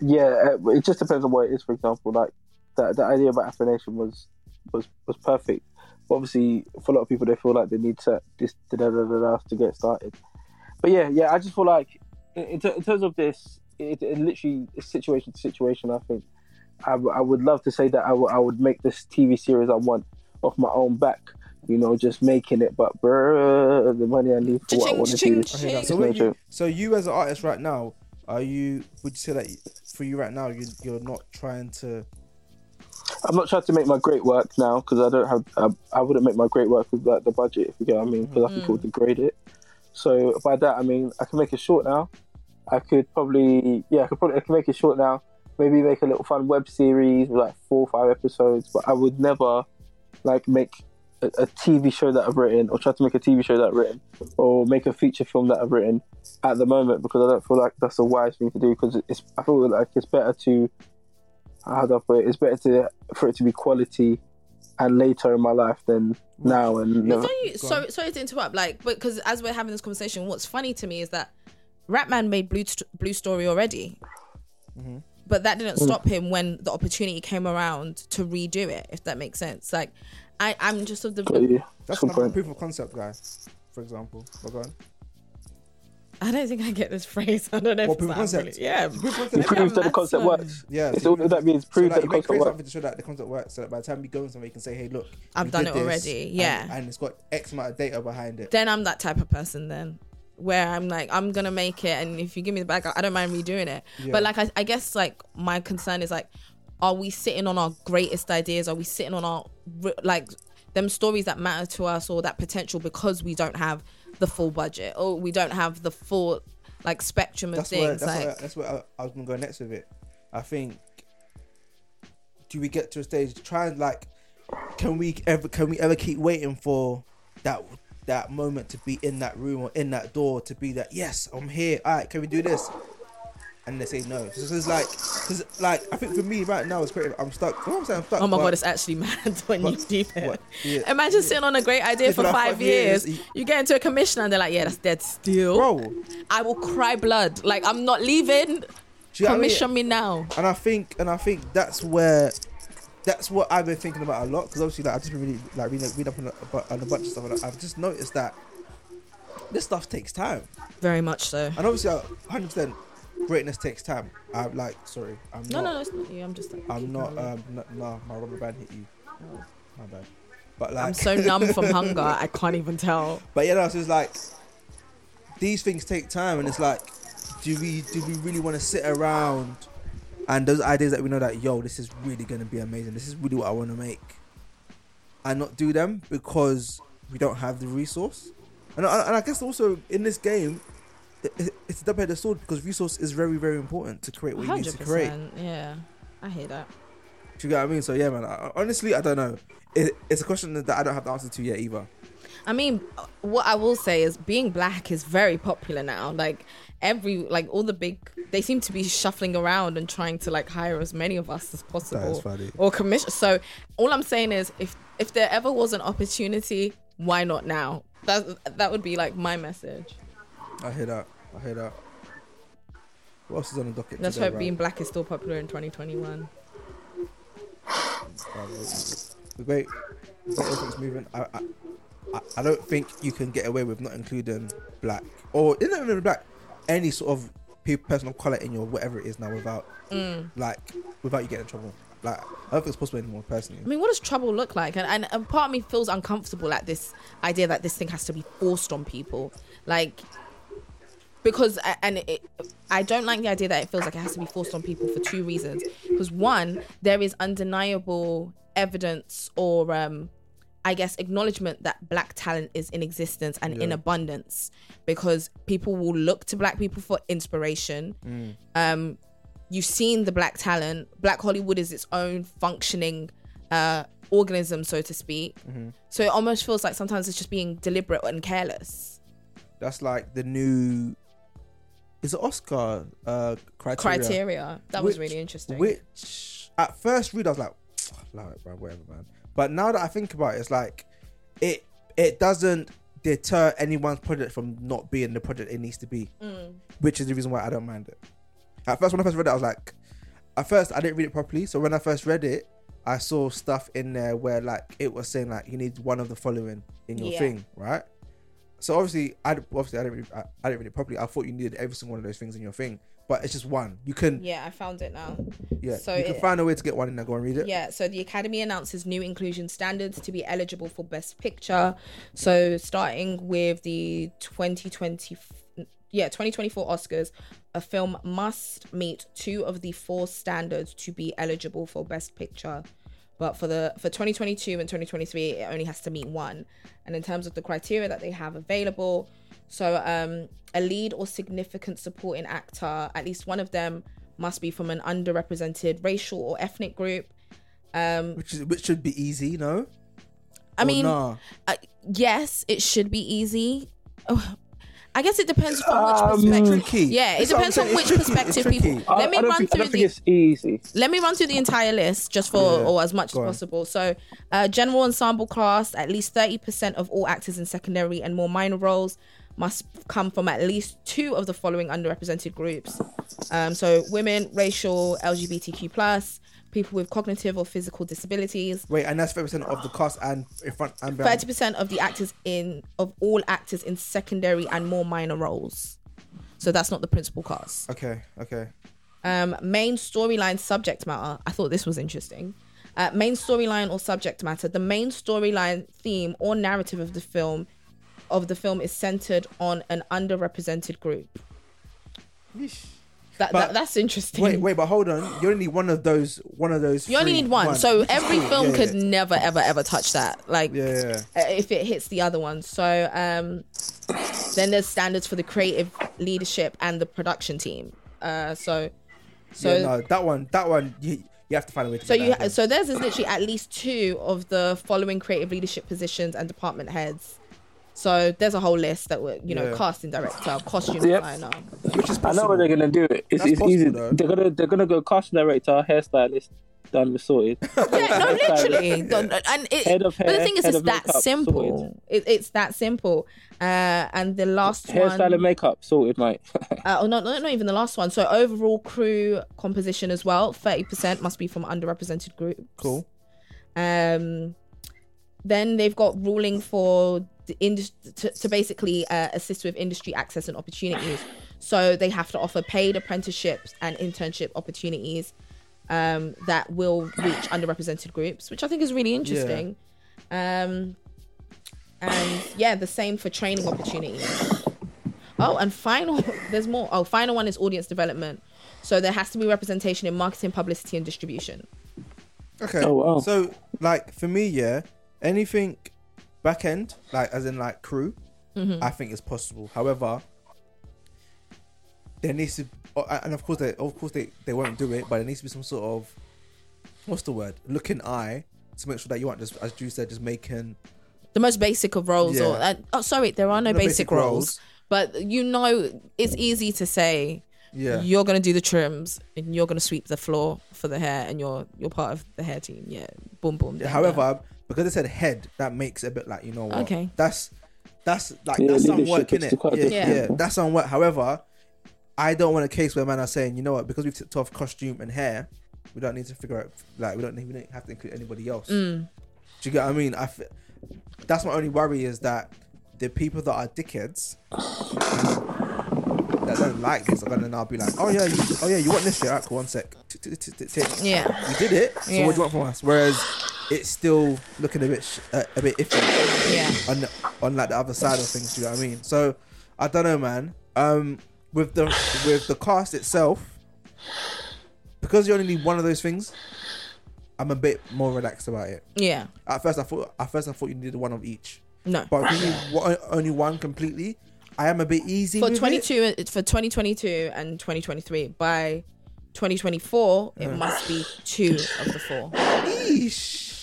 Yeah, it just depends on what it is. For example, like that the idea about Afro Nation was was was perfect. Obviously, for a lot of people, they feel like they need to this da da da to get started. But yeah, yeah, I just feel like in, in in terms of this, it, it literally is situation to situation. I think I, w- I would love to say that I, w- I would make this TV series I want off my own back, you know, just making it. But bruh, the money I need for what I want to do. I hear that. It's So, you, so you as an artist right now, are you? Would you say that for you right now, you, you're not trying to? I'm not trying to make my great work now because I don't have. I, I wouldn't make my great work with like the budget, if you get what I mean, because I think it would degrade it. So by that I mean I can make it short now. I could probably yeah, I could probably I can make it short now. Maybe make a little fun web series with like four or five episodes, but I would never like make a, a TV show that I've written or try to make a TV show that I've written or make a feature film that I've written at the moment because I don't feel like that's a wise thing to do because it's I feel like it's better to how do I put it? It's better to for it to be quality and later in my life than now and never. Before you, Go sorry, sorry to interrupt. Like, because as we're having this conversation, what's funny to me is that Rapman made Blue Blue Story already, Mm-hmm. But that didn't mm. stop him when the opportunity came around to redo it. If that makes sense. Like, I I'm just of the But yeah, That's good another point. proof of concept, guy. For example, but go on. I don't think I get this phrase. I don't know. What if proof of it's that concept? really- Yeah. Proof of concept. It Maybe proves that the concept works. Yeah, It's so all that means So proves like, that the concept works. something to show that the concept works. So that by the time you go somewhere, you can say, "Hey, look, I've done it this, already, and- yeah. and, it's got X amount of data behind it." Then I'm that type of person. Then. Where I'm like, I'm gonna make it, and if you give me the bag, I don't mind redoing it. Yeah. But like, I, I guess like my concern is like, are we sitting on our greatest ideas? Are we sitting on our like them stories that matter to us, or that potential because we don't have the full budget, or we don't have the full like spectrum of that's where things? that's like, where, that's where I, I was gonna go next with it. I think do we get to a stage try and like can we ever can we ever keep waiting for that that moment to be in that room or in that door to be that yes I'm here all right can we do this and they say no because it's like because like I think for me right now it's creative I'm stuck you know I'm saying I'm stuck Oh my but- god, it's actually mad when you but- do it. Yeah. Imagine sitting on a great idea Yeah, for like five five years. years. You get into a commission and they're like, "Yeah, that's dead still." bro I will cry blood. Like I'm not leaving. you what I mean? Commission me now. and I think and I think that's where that's what I've been thinking about a lot because obviously like I've just been really like reading, reading up on a, on a bunch of stuff and I've just noticed that this stuff takes time Very much so. and obviously uh, 100% greatness takes time I'm like sorry I'm No, not no, no, it's not you. I'm just. Like, I'm not um no, no my rubber band hit you my bad but like I'm so numb from hunger. I can't even tell. but yeah no so it's like these things take time, and it's like, do we do we really want to sit around and those ideas that we know that yo, this is really gonna be amazing. This is really what I want to make, and not do them because we don't have the resource. And I, and I guess also in this game, it, it- it's a double edged sword because resource is very very important to create what you need to create. Yeah, I hear that. Do you get what I mean? So yeah, man. I, honestly, I don't know. It, it's a question that I don't have the answer to yet either. I mean, what I will say is being black is very popular now. Like every, like all the big, they seem to be shuffling around and trying to like hire as many of us as possible or commission. So all I'm saying is, if if there ever was an opportunity, why not now? That that would be like my message. I hear that. I hear that. What else is on the docket? Let's hope being black is still popular in 2021. the great, great. I, I, I- I don't think you can get away with not including black or isn't it even black, any sort of pe- person of color in your whatever it is now without Mm. like without you getting in trouble. Like I don't think it's possible anymore personally. I mean, what does trouble look like? And, and, and part of me feels uncomfortable at this idea that this thing has to be forced on people. Like, because, and it, I don't like the idea that it feels like it has to be forced on people for two reasons. Because one, there is undeniable evidence or, um, I guess, acknowledgement that black talent is in existence and in abundance because people will look to black people for inspiration. Um, you've seen the black talent. Black Hollywood is its own functioning uh, organism, so to speak. So it almost feels like sometimes it's just being deliberate and careless. That's like the new. Is it Oscar uh, criteria? Criteria. That was really interesting. Which at first read I was like, allow it, bro, whatever, man. But now that I think about it, it's like it it doesn't deter anyone's project from not being the project it needs to be, Mm. which is the reason why I don't mind it. At first, when I first read it, I was like, at first I didn't read it properly. So when I first read it, I saw stuff in there where like it was saying like you need one of the following in your Yeah. thing, right? So obviously, I obviously I didn't read, I, I didn't read it properly. I thought you needed every single one of those things in your thing, but it's just one. You can yeah, I found it now. yeah, So you can it- find a way to get one in there. Go and read it. Yeah, so the Academy announces new inclusion standards to be eligible for Best Picture. So starting with the 2020, yeah, 2024 Oscars, a film must meet two of the four standards to be eligible for Best Picture. But for the for 2022 and 2023, it only has to meet one. And in terms of the criteria that they have available, so um, a lead or significant supporting actor, at least one of them must be from an underrepresented racial or ethnic group. Um, which is which should be easy, no? I Or mean, nah? uh, yes, it should be easy. Oh, I guess it depends from which Um, perspective. tricky. Yeah, it depends on which tricky, perspective people. I, Let me run think, through the. it's easy. Let me run through the entire list just for Yeah, or as much as go on. possible. So, uh, general ensemble cast: at least thirty percent of all actors in secondary and more minor roles must come from at least two of the following underrepresented groups. Um, so, women, racial, LGBTQ plus, people with cognitive or physical disabilities, Wait, and that's thirty percent of the cast and in front and behind. thirty percent of the actors in of all actors in secondary and more minor roles. So that's not the principal cast. Okay, okay. Um, main storyline subject matter. I thought this was interesting. Uh, main storyline or subject matter. The main storyline theme or narrative of the film of the film is centered on an underrepresented group. That, But- that that's interesting. Wait, wait, but hold on. You only need one of those. One of those. You only need one. So every cool. film Yeah, could yeah. never ever ever touch that. Like Yeah, yeah, uh, if it hits the other one. So um, then there's standards for the creative leadership and the production team. Uh, so so no, that one, that one, you you have to find a way to. so you so there's is literally at least two of the following creative leadership positions and department heads. So there's a whole list that were you know Yeah. casting director, costume Yep. designer. which is I know what they're gonna do. It's, That's it's possible, easy. though. They're gonna they're gonna go casting director, hairstylist, done with sorted. Yeah, no, literally. Don't- And it, Head of but the thing is, it's that makeup, simple. It, it's that simple. Uh, and the last Hairstyle one, and makeup sorted, mate. uh, oh, no, no, not even the last one. So overall crew composition as well. Thirty percent must be from underrepresented groups. Cool. Um, then they've got ruling for the to, to basically uh, assist with industry access and opportunities. So they have to offer paid apprenticeships and internship opportunities um, that will reach underrepresented groups, which I think is really interesting. Um, and yeah, the same for training opportunities. Oh, and final, there's more. Oh, final one is audience development. So there has to be representation in marketing, publicity, and distribution. Okay. Oh, wow. So like for me, yeah, anything back end, like as in like crew, Mm-hmm. I think is possible. However, there needs to, oh, and of course they, of course they, they won't do it, but there needs to be some sort of, what's the word, looking eye to make sure that you aren't just, as Drew said, just making The most basic of roles, or uh, oh, sorry, there are no, No basic, basic roles. roles. But you know, it's easy to say yeah. you're gonna do the trims and you're gonna sweep the floor for the hair, and you're you're part of the hair team. Yeah, boom, boom. done, However, because they said head, that makes it a bit like you know what? Okay. That's that's like Yeah, that's some work in it. quite Yeah, yeah, that's some work. However, I don't want a case where man are saying, you know what, because we've took off costume and hair, we don't need to figure out like we don't need, we don't have to include anybody else. Mm. Do you get what I mean? I f- that's my only worry is that the people that are dickheads that don't like this are gonna now be like, oh yeah, you, oh yeah, you want this shit? Alright, cool, one sec. Yeah, You did it. So what do you want from us? Whereas it's still looking a bit sh- uh, a bit iffy yeah. on the, on like the other side of things. Do you know what I mean? So I don't know, man. Um, with the with the cast itself, because you only need one of those things, I'm a bit more relaxed about it. Yeah. At first, I thought at first I thought you needed one of each, No. but if you need only one completely, I am a bit easy For with it. 22, it's for 2022 and 2023. By 2024, it must be two of the four. Eesh.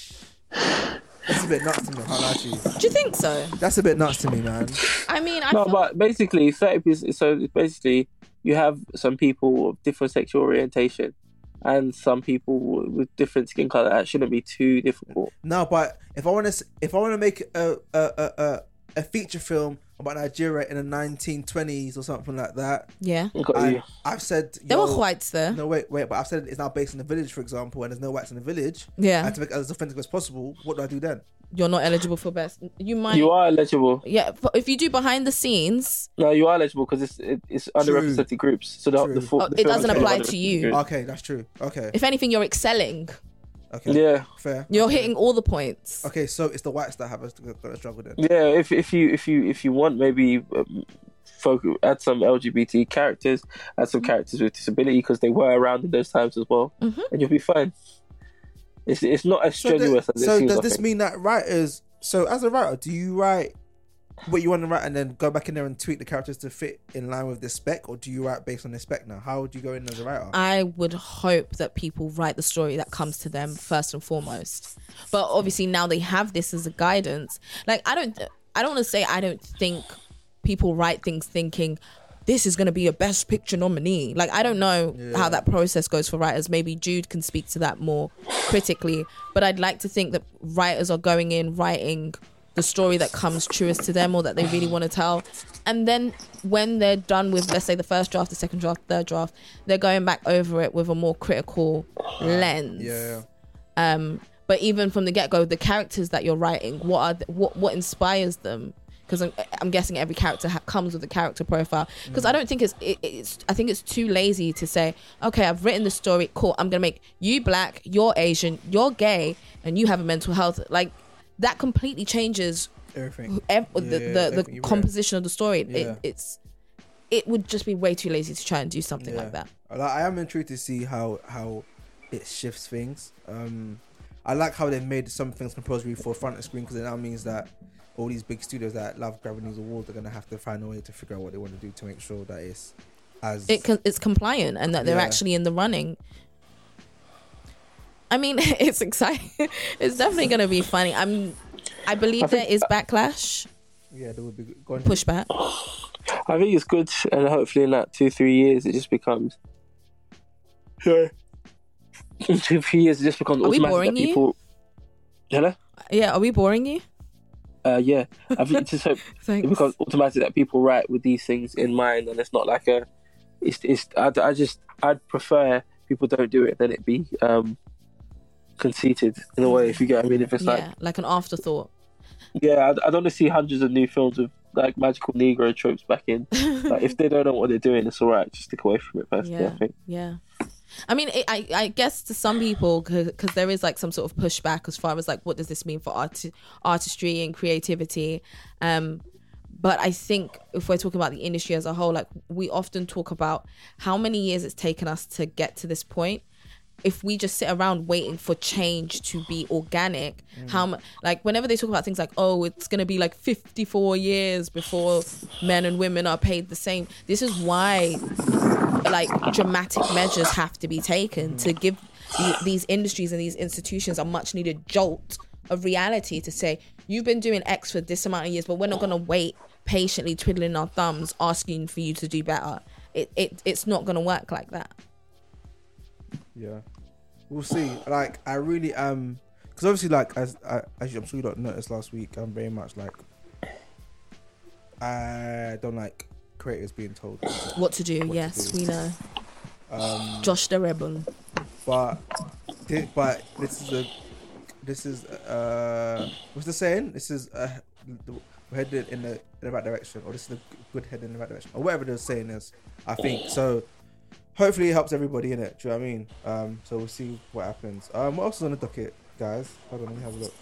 That's a bit nuts to me. I can't lie to you. Do you think so? That's a bit nuts to me, man. I mean, I No, feel, but basically, thirty percent. So it's basically, you have some people of different sexual orientation, and some people with different skin color. That shouldn't be too difficult. No, but if I want to, if I want to make a a, a a a feature film about Nigeria in the 1920s or something like that, yeah. Got I, you. I've said There were whites there. No, wait, wait, but I've said it's now based in the village, for example, and there's no whites in the village. Yeah. And to make it as authentic as possible, what do I do then? You're not eligible for best. You might. You are eligible. Yeah. but If you do behind the scenes, No, you are eligible because it's it, it's underrepresented groups. So the, True. Oh, the, Oh, the it doesn't apply to you. groups. Okay, that's true. Okay, if anything, you're excelling. Okay, Yeah, fair. You're hitting all the points. Okay, so it's the whites that have a, got a struggle then. yeah. If if you if you if you want, maybe um, focus, add some LGBT characters, add some characters with disability because they were around in those times as well, Mhm. and you'll be fine. It's it's not as So, does- strenuous as it so seems. does I this think. mean that writers? So as a writer, do you write what you want to write and then go back in there and tweak the characters to fit in line with this spec, or do you write based on the spec now? How would you go in as a writer? I would hope that people write the story that comes to them first and foremost. But obviously now they have this as a guidance. Like I don't I don't want to say I don't think people write things thinking this is going to be a best picture nominee. Like I don't know how that process goes for writers. Maybe Jude can speak to that more critically, but I'd like to think that writers are going in writing the story that comes truest to them or that they really want to tell. And then when they're done with, let's say, the first draft, the second draft, third draft, they're going back over it with a more critical lens. yeah, Um, but even from the get go, the characters that you're writing, what are th- what what inspires them? Because I'm, I'm guessing every character ha- comes with a character profile. Because I don't think it's it, it's I think it's too lazy to say, okay, I've written the story, cool. I'm gonna make you black, you're Asian, you're gay, and you have a mental health. Like that completely changes everything. ev- Yeah, the the, everything the composition of the story. Yeah. It, it's it would just be way too lazy to try and do something Yeah. like that. I am intrigued to see how how it shifts things. Um, I like how they made some things compulsory for front of screen because it now means that all these big studios that love grabbing these awards are gonna have to find a way to figure out what they want to do to make sure that it's as it con- it's compliant and that they're Yeah. actually in the running. I mean, it's exciting. it's definitely going to be funny. I'm. I believe I think- there is backlash, yeah there would be going pushback. I think it's good, and hopefully in like two, three years, it just becomes. Yeah. In two, three years, it just becomes Are we boring that you? Hello. Yeah, are we boring you? Uh, yeah, I think it's just hope it Thanks. becomes automatic that people write with these things in mind, and it's not like a. It's it's. I, I just I'd prefer people don't do it than it be um conceited in a way. If you get what I mean, if it's like yeah, like an afterthought. yeah, I, I don't want to see hundreds of new films with like magical Negro tropes back in. like if they don't know what they're doing, it's all right. Just stick away from it. Personally, Yeah. I think. Yeah. I mean, it, I I guess to some people, because there is like some sort of pushback as far as like what does this mean for art artistry and creativity. Um, but I think if we're talking about the industry as a whole, like we often talk about how many years it's taken us to get to this point. If we just sit around waiting for change to be organic, mm. how mu- like whenever they talk about things like, oh, it's gonna be like 54 years before men and women are paid the same. This is why like dramatic measures have to be taken to give the, these industries and these institutions a much needed jolt of reality to say you've been doing X for this amount of years, but we're not gonna wait patiently twiddling our thumbs asking for you to do better. It, it it's not gonna work like that. Yeah, we'll see. Like, I really am, because obviously, like as I, as you- I'm sure you don't notice last week, I'm very much like, I don't like creators being told. What to do? What to yes, do. we know. Um, Josh the rebel. but thi- but this is a this is uh what's the saying? This is uh we're headed in the, in the right direction, or this is a good head in the right direction, or whatever the saying is. I think so. Hopefully, it helps everybody in it. Do you know what I mean? Um, so we'll see what happens. Um, what else is on the docket, guys? Hold on, let me have a look.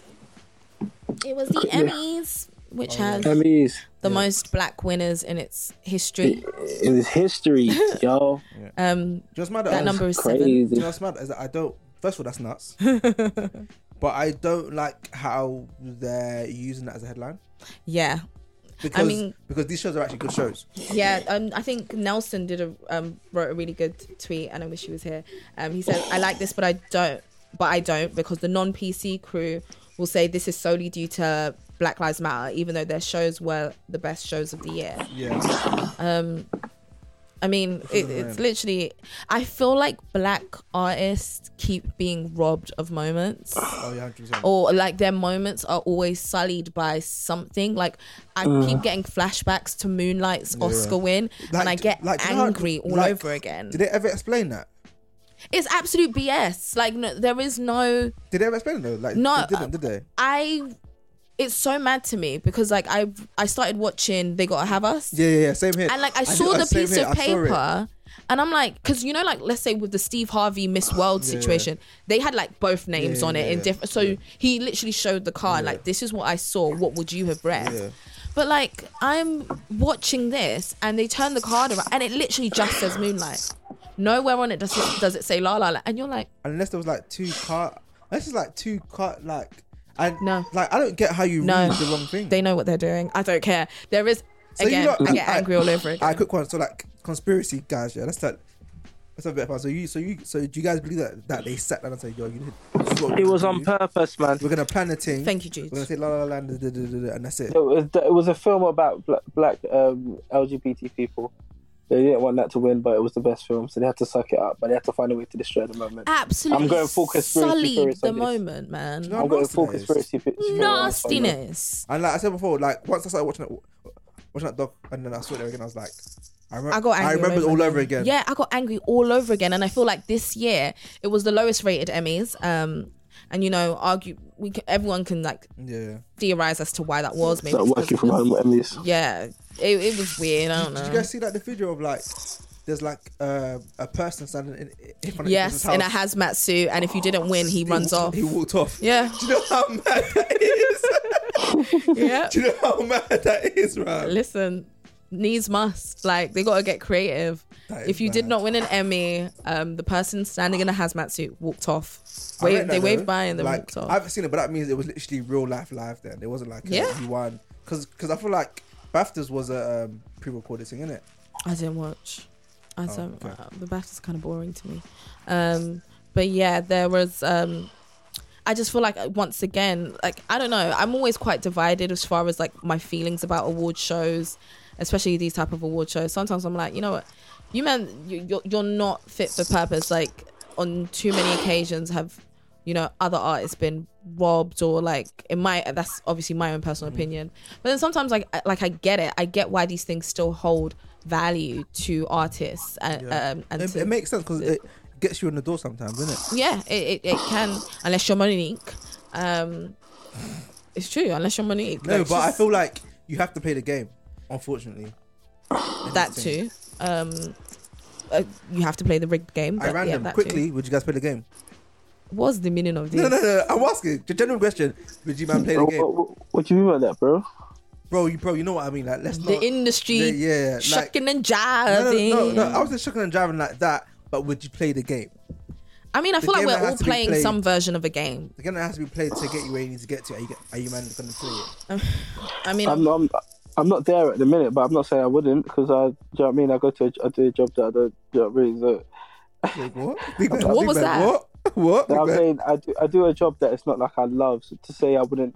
It was the Emmys, which Oh, yeah. has Emmys the Yeah. most black winners in its history. in this history, yo, Um, Just mad that at number is seven. Do you crazy. know what's mad? Is that I don't. First of all, that's nuts. but I don't like how they're using that as a headline Yeah, because mean- because these shows are actually good shows. Yeah, um, I think Nelson did a um, wrote a really good tweet, and I wish he was here. Um, he said, "I like this, but I don't, but I don't because the non PC crew will say this is solely due to Black Lives Matter, even though their shows were the best shows of the year." Yeah. I mean, it, it's literally. I feel like black artists keep being robbed of moments. Oh yeah, hundred percent. or like their moments are always sullied by something. Like I uh. keep getting flashbacks to Moonlight's Oscar win, Like, and I get like, you know angry all like, over again. Did they ever explain that? it's absolute BS. Like no, there is no. Did they ever explain it though? Like No, they didn't, did they? I. It's so mad to me because like I I started watching They Gotta Have Us. Yeah, yeah, yeah. Same here. And like I saw the piece here, of I saw it. paper, and I'm like, because you know, like let's say with the Steve Harvey Miss World Yeah. situation, they had like both names Yeah, on it yeah, in yeah. different. So he literally showed the card, Yeah. like this is what I saw. What would you have read? Yeah. But like I'm watching this, and they turn the card around, and it literally just says Moonlight. Nowhere on it does it does it say La La, La. and you're like, Unless there was like two car. Unless it's like two car like. And No. like I don't get how you No. read the wrong thing. they know what they're doing. I don't care. There is So you again, lot- I get I- angry all over again. I quick one. So like conspiracy guys, yeah. Let's start. Let's have a bit of fun. So you, so you, so do you guys believe that that they sat down and said, "Yo, you need." this It was on do. purpose, man. We're gonna plan a thing. Thank you, Jude. We're gonna say La La Land, da, da, da, da, da, and that's it. It was, it was a film about black, black um, LGBT people. They didn't want that to win, but it was the best film, so they had to suck it up. But they had to find a way to destroy the moment. Absolutely, I'm going full conspiracy sullied the moment, man. No, I'm going full nastiness. conspiracy. theory on this. Nastiness. And like I said before, like once I started watching it, watching that doc, and then I saw it again, I was like, I, remember, I got angry. I remember it all over again. Yeah, I got angry all over again, and I feel like this year it was the lowest rated Emmys. Um, and you know, argue we can, everyone can like yeah. theorize as to why that was. Maybe Start it's working from because- home Emmys. Yeah, it, it was weird. I don't know. Did you guys see like the video of like, there's like uh, a person standing in, in front of Yes, in a hazmat suit, and if you didn't win, he, runs walked, off. He walked off. Yeah, Do you know how mad that is? yeah. Do you know how mad that is, right? Listen, needs must. Like they gotta get creative. If you did not win an Emmy, um, the person standing in a hazmat suit walked off. Wave, they waved though. by and then like, walked off. I haven't seen it, but that means it was literally real life live. Then it wasn't like Yeah. he won because because I feel like Baftas was a um, pre-recorded thing, innit? I didn't watch. I Oh, don't. okay. uh, the BAFTA's kind of boring to me. Um, but yeah, there was. Um, I just feel like uh, once again, like I don't know. I'm always quite divided as far as like my feelings about award shows, especially these type of award shows. Sometimes I'm like, you know what, you man, you, you're you're not fit for purpose. Like on too many occasions have, you know, other artists been robbed or like in my that's obviously my own personal Mm. opinion. But then sometimes like I- like I get it. I get why these things still hold value to artists and Yeah. um, and It, to, it makes sense because it gets you in the door sometimes, doesn't it? yeah, it, it, it can unless you're Mo'Nique. Um, it's true unless you're Mo'Nique. No, Like, but I feel like you have to play the game. Unfortunately, that too. Um, uh, you have to play the rigged game. I ran yeah, quickly. Too. Would you guys play the game? What's the meaning of this? No, no, no. I'm asking. The general question: Would you man play the What, game? what, what do you mean by that, bro? bro, you bro, you know what I mean? Like, let's the not. industry yeah, yeah, like- shucking and jiving. no, no, no, I wasn't shucking and jiving like that. But would you play the game? I mean, I The feel like we're all playing played. some version of a game. The game that has to be played to get you where you need to get to. Are you, are you man going to play it? I mean, I'm, I'm I'm not there at the minute, but I'm not saying I wouldn't because I, do you know what I mean? I go to, a, I do a job that I don't, do you know what I mean? So, Like, what? Big man, What big was man, that? What? What? I'm man. saying I do, I do a job that it's not like I love. So to say I wouldn't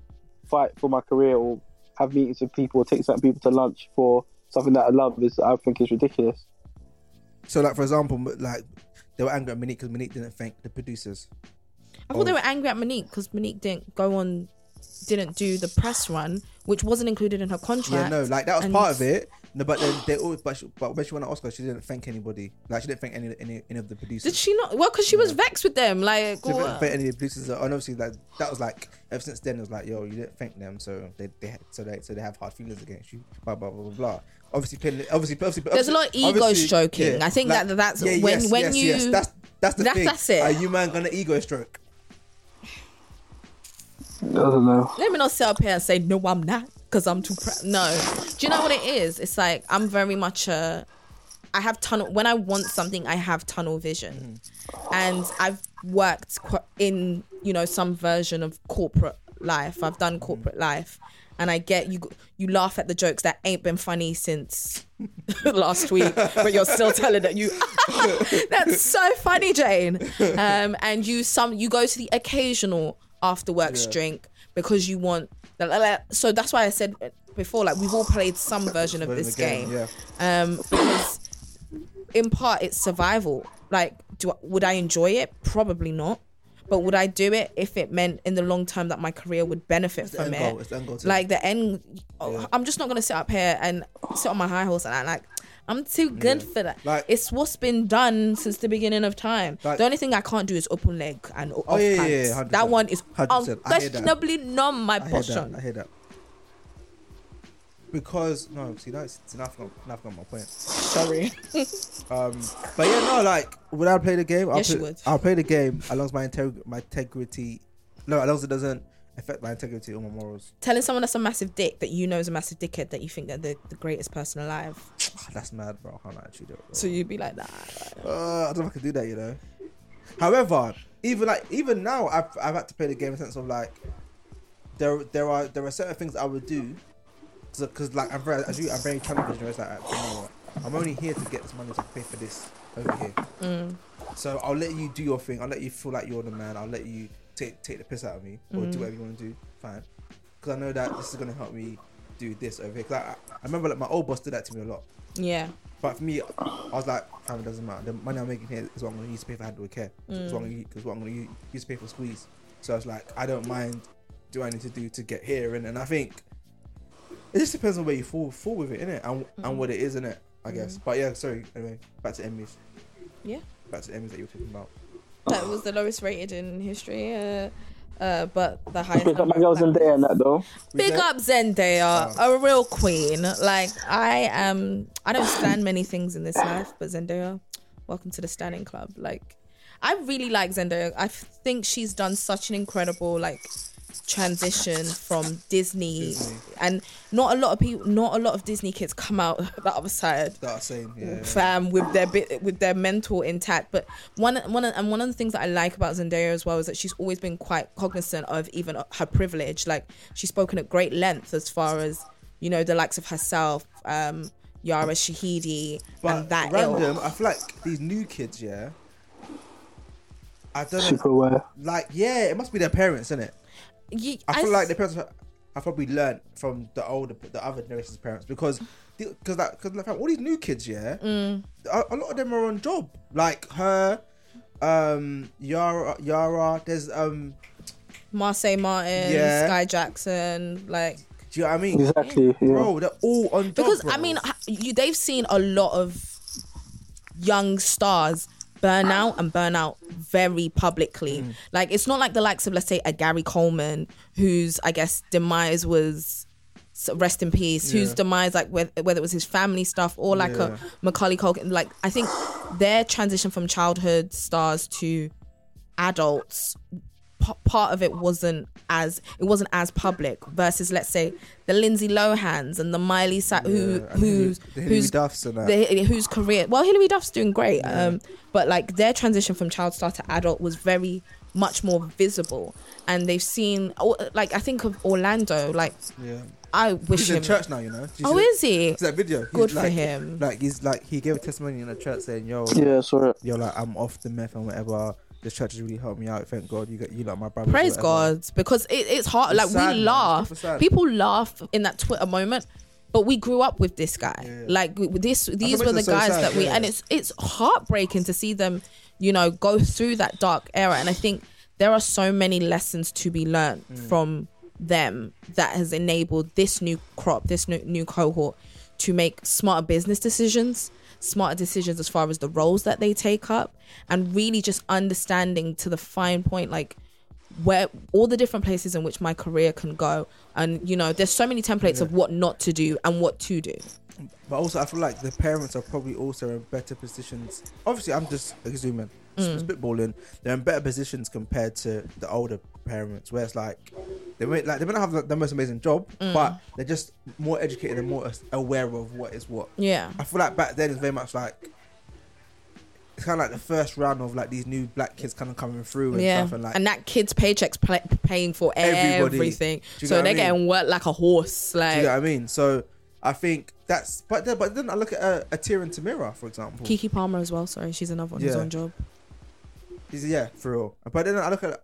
fight for my career or have meetings with people or take certain people to lunch for something that I love is, I think, is ridiculous. So, like for example, like they were angry at Mo'Nique because Mo'Nique didn't thank the producers. I thought they were angry at Mo'Nique because Mo'Nique didn't go on, didn't do the press run, which wasn't included in her contract. Yeah, no, like that was And- part of it. No, but then they always, but, she, but when she won an Oscar, she didn't thank anybody. Like she didn't thank any any, any of the producers. Did she not? Well, because she was vexed with them. Like, She didn't thank any of the producers, and obviously like that was like ever since then it was like yo, you didn't thank them, so they they so they so they have hard feelings against you. Blah blah blah blah. blah. Obviously, playing, obviously, obviously, There's a lot of ego obviously- stroking. I think that- that's when- yes, when yes, you- yes, that's that's the That's- thing. that's it. Are you man gonna ego stroke? I don't know. Let me not sit up here and say no, I'm not because I'm too proud. No, do you know what it is? It's like I'm very much a. I have tunnel when I want something. I have tunnel vision, and I've worked in you know some version of corporate life. I've done corporate life, and I get you. You laugh at the jokes that ain't been funny since last week, but you're still telling it. You that's so funny, Jane. Um, and you some you go to the occasional after works drink because you want. So that's why I said before, like we've all played some version of this game, game, yeah. um, because in part it's survival. Like, do I, would I enjoy it? Probably not. But would I do it if it meant in the long term that my career would benefit from it? the like the end, oh, I'm just not gonna sit up here and sit on my high horse and act like I'm too good for that. Like- it's what's been done since the beginning of time. Like- the only thing I can't do is open leg and Oh, off yeah, yeah, pants. yeah, 100%. that one is 100%. I hear that. unquestionably not my I portion. I hear that. Because no, see that's it's enough. Enough got my point. Sorry. Um, but yeah, no, like would I play the game? I'll Yes, play, would. I'll play the game as long as my integ- my integrity, no, as long as it doesn't affect my integrity or my morals. Telling someone that's a massive dick that you know is a massive dickhead that you think that they're the, greatest person alive. That's mad, bro. I can't actually do it. Bro. So you'd be like, nah. Uh, I don't know if I could do that, you know. However, even like even now, I've I've had to play the game in the sense of like there there are there are certain things I would do because like I'm very as you I'm very vision. It's like you know what, I'm only here to get this money to pay for this over here. Mm. So I'll let you do your thing. I'll let you feel like you're the man. I'll let you take take the piss out of me or Mm. do whatever you want to do. Fine, because I know that this is gonna help me do this over here. 'Cause I, I remember like my old boss did that to me a lot. Yeah. But for me, I was like, fam, it doesn't matter. The money I'm making here is what I'm going to use to pay for handle care. It's what I'm going to what I'm going to use to pay for squeeze. So I was like, I don't mind do I need to do to get here. And, and I think it just depends on where you fall fall with it, innit? And, and what it is, innit? I guess. But yeah, sorry. Anyway, back to Emmys. Yeah. Back to Emmys that you were talking about. That was the lowest rated in history. Uh, uh, but the highest. Pick up my girls of in and that though. Big Yeah. up Zendaya, Oh. a real queen. Like I am, I don't stand many things in this life, but Zendaya, welcome to the standing club. Like I really like Zendaya. I think she's done such an incredible like transition from Disney, Disney. and not a lot of people, not a lot of Disney kids come out the other side That same, yeah. fam with their bit with their mental intact but one one of- and one of the things that I like about Zendaya as well is that she's always been quite cognizant of even her privilege like she's spoken at great length as far as you know the likes of herself um Yara Shahidi But and that random, ilk. I feel like these new kids, yeah. I don't know. Super aware. Like, yeah, it must be their parents, isn't it? Ye- I feel th- like the parents have- have probably learned from the older, the other generation's parents because, because like, because like all these new kids, yeah, Mm. a, a lot of them are on job. Like her, um, Yara, Yara. There's um, Marsai Martin Yeah. Skai Jackson like do you know what I mean? Exactly. Yeah. Bro, they're all on job. because bro. I mean, you they've seen a lot of young stars burn out and burnout very publicly. Mm. Like it's not like the likes of let's say a Gary Coleman, whose I guess demise was rest in peace. Whose Yeah. demise like whether, whether it was his family stuff or like Yeah. a Macaulay Culkin. Like I think their transition from childhood stars to adults p- part of it wasn't as it wasn't as public versus let's say the Lindsay Lohans and the Miley Sa- who Yeah, and who's the who's Duffs and that. the, whose career well Hilary Duff's doing great um but like their transition from child star to adult was very much more visible and they've seen oh, like I think of Orlando like yeah. I wish He's him in church now, you know. Did you oh is he that, that video? He's good for like, him Like he's like he gave a testimony in a church saying, "Yo, Yeah, sorry. yo, like I'm off the meth and whatever. This church has really helped me out. Thank God. You got you like my brother. praise God because it, it's hard It's like sad, we laugh people laugh in that Twitter moment but we grew up with this guy Yeah. like this these were the so guys sad, that we yeah. and it's it's heartbreaking to see them you know go through that dark era and i think there are so many lessons to be learned Mm. from them that has enabled this new crop this new, new cohort to make smarter business decisions smarter decisions as far as the roles that they take up and really just understanding to the fine point like where all the different places in which my career can go and you know there's so many templates of what not to do and what to do But also, I feel like the parents are probably also in better positions. Obviously, I'm just assuming, mm. spitballing. They're in better positions compared to the older parents, where it's like they may like they may not have the, the most amazing job, mm. but they're just more educated and more aware of what is what. yeah I feel like back then it's very much like it's kind of like the first round of like these new black kids kind of coming through and yeah stuff, and like and that kid's paycheck's pla paying for Everybody. everything so they're I mean? getting worked like a horse do you like what I mean? So I think that's but then, but then I look at a, a Tia and Tamera, for example. Keke Palmer as well sorry she's another one who's Yeah. on job yeah, for real. But then I look at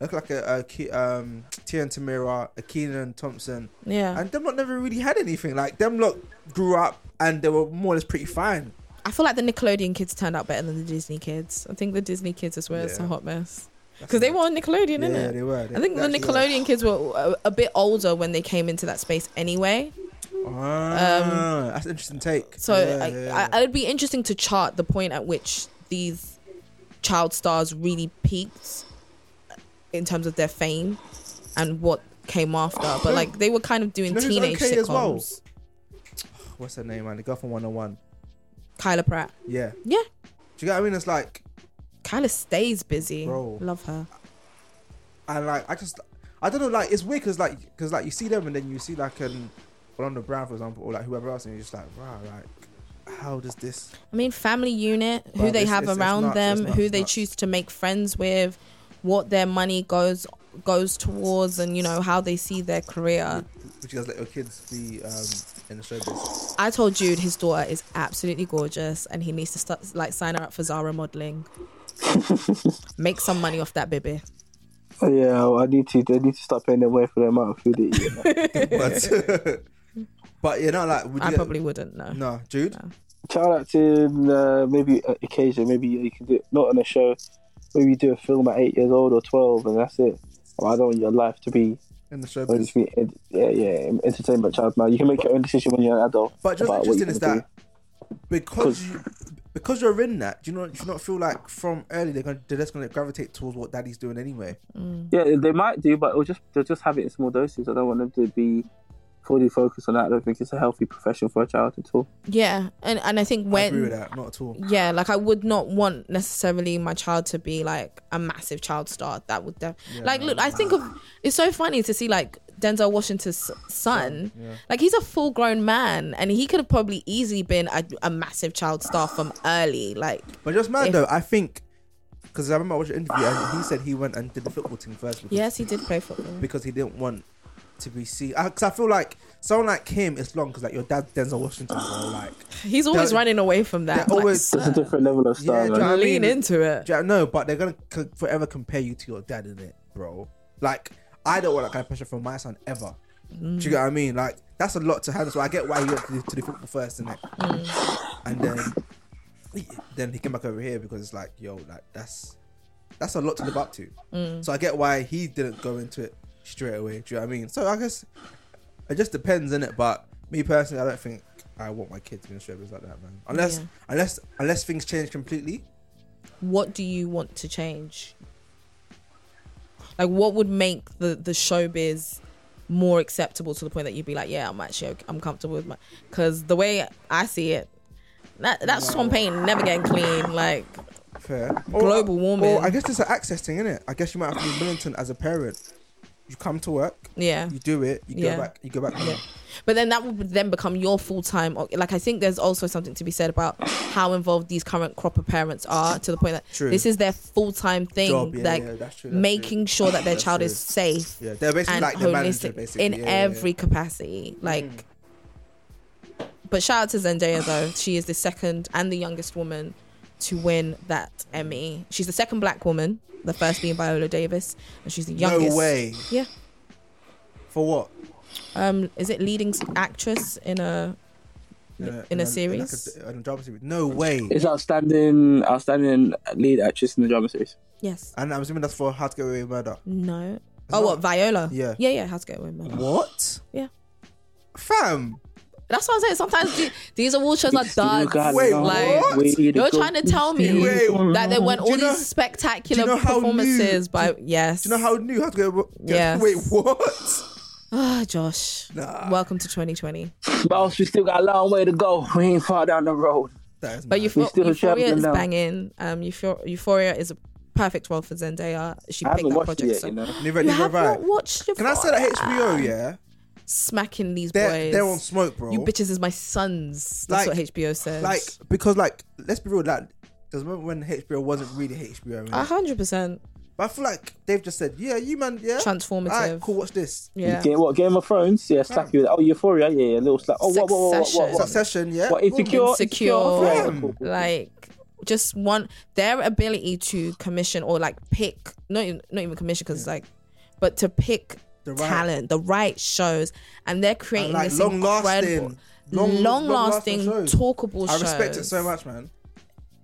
look like a, a Ke- um Tia and Tamera, a Kenan Thompson, yeah and them lot never really had anything. Like them lot grew up and they were more or less pretty fine. i feel like the nickelodeon kids turned out better than the disney kids i think the disney kids is where it's a hot mess because they were on nickelodeon yeah, innit? they were. They- I think the actually were. Nickelodeon kids were a, a bit older when they came into that space anyway. Ah, that's an interesting take. So Yeah, I, yeah, yeah. I, it'd be interesting to chart the point at which these child stars really peaked in terms of their fame and what came after. But like they were kind of doing Do you know teenage okay sitcoms. well? What's her name, man? The girl from 101. Kyla Pratt. Yeah. Yeah. Do you get what I mean? It's like, Kyla stays busy. Bro. Love her. and like, I just, I don't know, like, it's weird because, like, because, like, you see them and then you see, like, an Orlando Brown, for example, or, like, whoever else, and you're just like, wow, like, how does this. I mean, family unit, who they it's- have it's- it's around nuts, them, nuts, who they nuts. choose to make friends with, what their money goes goes towards, and you know how they see their career. Would you guys let your kids be um, in the showbiz? I told Jude his daughter is absolutely gorgeous, and he needs to start like sign her up for Zara modeling. Make some money off that baby. Oh, yeah, I need to. They need to start paying their way for the amount of food they eat. you know. but, but, you know, like, would you I get- probably wouldn't know. No, Jude? No. Shout out to uh, maybe uh, occasion. Maybe you can do it not on a show. Maybe you do a film at eight years old or twelve, and that's it. Well, I don't want your life to be, In the showbiz. be yeah, yeah, entertainment child. Now you can make your own decision when you're an adult. But just interesting is that because you because you're in that, do you not do you not feel like from early they're gonna they're just gonna gravitate towards what daddy's doing anyway? Mm. Yeah, they might do, but it'll just they'll just have it in small doses. I don't want them to be fully focused on that. I don't think it's a healthy profession for a child at all. Yeah, and and I think I agree with when that, not at all. yeah, like I would not want necessarily my child to be like a massive child star. That would def- Yeah, like look. I think of it's so funny to see like Denzel Washington's son. Yeah. Like he's a full grown man, and he could have probably easily been a, a massive child star from early. Like But just mad If- though, I think because I remember I watched an interview and he said he went and did the football team first because, yes, he did play football. because he didn't want to be seen. Because I feel like someone like him is long because like your dad Denzel Washington, bro, like He's always running away from that. Like, always- It's a different level of Yeah, style. do man. you know I lean mean? into it. Do you- no, but they're gonna c- forever compare you to your dad in it, bro. Like I don't want that kind of pressure from my son ever. Do you get what I mean? Like that's a lot to handle. So I get why he went to the, to the football first, innit? Mm. And then then he came back over here because it's like, yo, like that's that's a lot to live up to. Mm. So I get why he didn't go into it straight away. Do you know what I mean? So I guess it just depends, innit? But me personally, I don't think I want my kids to be in showbiz like that, man. Unless Yeah. unless unless things change completely. What do you want to change? Like, what would make the the showbiz more acceptable to the point that you'd be like, yeah, I'm actually okay, I'm comfortable with my. Because the way I see it, that that's Sean Payne never getting clean. Like, Fair. Global warming. Or I guess it's an access thing, isn't it? I guess you might have to be militant as a parent. You come to work, yeah. you do it, you Yeah. go back, you go back. Yeah. But then that would then become your full time. Like I think there's also something to be said about how involved these current crop of parents are to the point that True. this is their full time thing. Job, yeah, like yeah, that's true. That's making sure that their child true. is safe. Yeah, they're basically and like the manager, basically. in every capacity. Like, Mm. but shout out to Zendaya though. She is the second and the youngest woman to win that Emmy. She's the second black woman, the first being Viola Davis, and she's the youngest. No way. Yeah. For what? Um, is it leading actress in a in a series? Like a, in a drama series. No way. It's outstanding, outstanding lead actress in the drama series. yes. And I'm assuming that's for How to Get Away with Murder. No. It's oh, not- what Viola? Yeah. Yeah, yeah. How's it going? with Murder. What? Yeah. Fam. That's what I'm saying. Sometimes the- these award shows are Still got duds. Wait, like, what? You're trying to tell me Wait, that they went all you know- these spectacular you know how new- performances by yes. Do you know how new How to Get Away Yes. Wait, what? Ah, Josh. Nah. Welcome to 2020. Boss, we still got a long way to go. We ain't far down the road. That is But mad. Eupho- still Euphoria champion is now. banging. Um, Euphor- Euphoria is a perfect role for Zendaya. She I picked haven't that project. yet, so you know. Neither, you neither have have not watched Euphoria. Can I say that HBO, yeah? Smacking these They're, boys. they're on smoke, bro. You bitches is my sons. That's Like- what HBO says. Like, because, like, let's be real, like, there's a moment when HBO wasn't really HBO. a hundred percent But I feel like they've just said, yeah, you man, yeah. transformative. Alright, cool, watch this. Yeah. Game, what, Game of Thrones? Yeah, slap you. With Oh, Euphoria? Yeah, yeah, a little slap. Oh, what, what, what, what, what, what? Succession, yeah. What, Insecure? Insecure. Yeah, yeah, Fam. cool, cool. like just one their ability to commission or like pick not even, not even commission because like but to pick The right- talent the right shows and they're And, creating like, this long incredible lasting, long, lasting shows. talkable I shows respect it so much, man.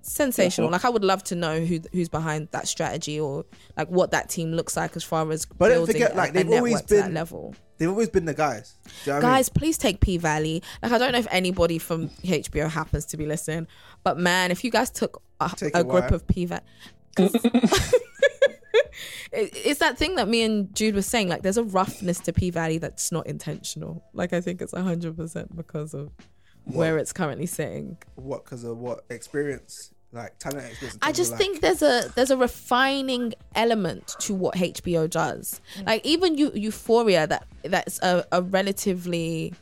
sensational like i would love to know who who's behind that strategy or like what that team looks like as far as But don't building forget, like, they've always been- level They've always been the guys. You know what I mean? guys please take p valley like i don't know if anybody from hbo happens to be listening but man if you guys took a, a grip of p valley it's that thing that me and jude was saying like there's a roughness to p valley that's not intentional like i think it's 100% because of where it's currently sitting What? Because of what experience? Like talent experience. I just like- think there's a there's a refining element to what HBO does. Mm. Like even Eu- Euphoria, that that's a, a relatively.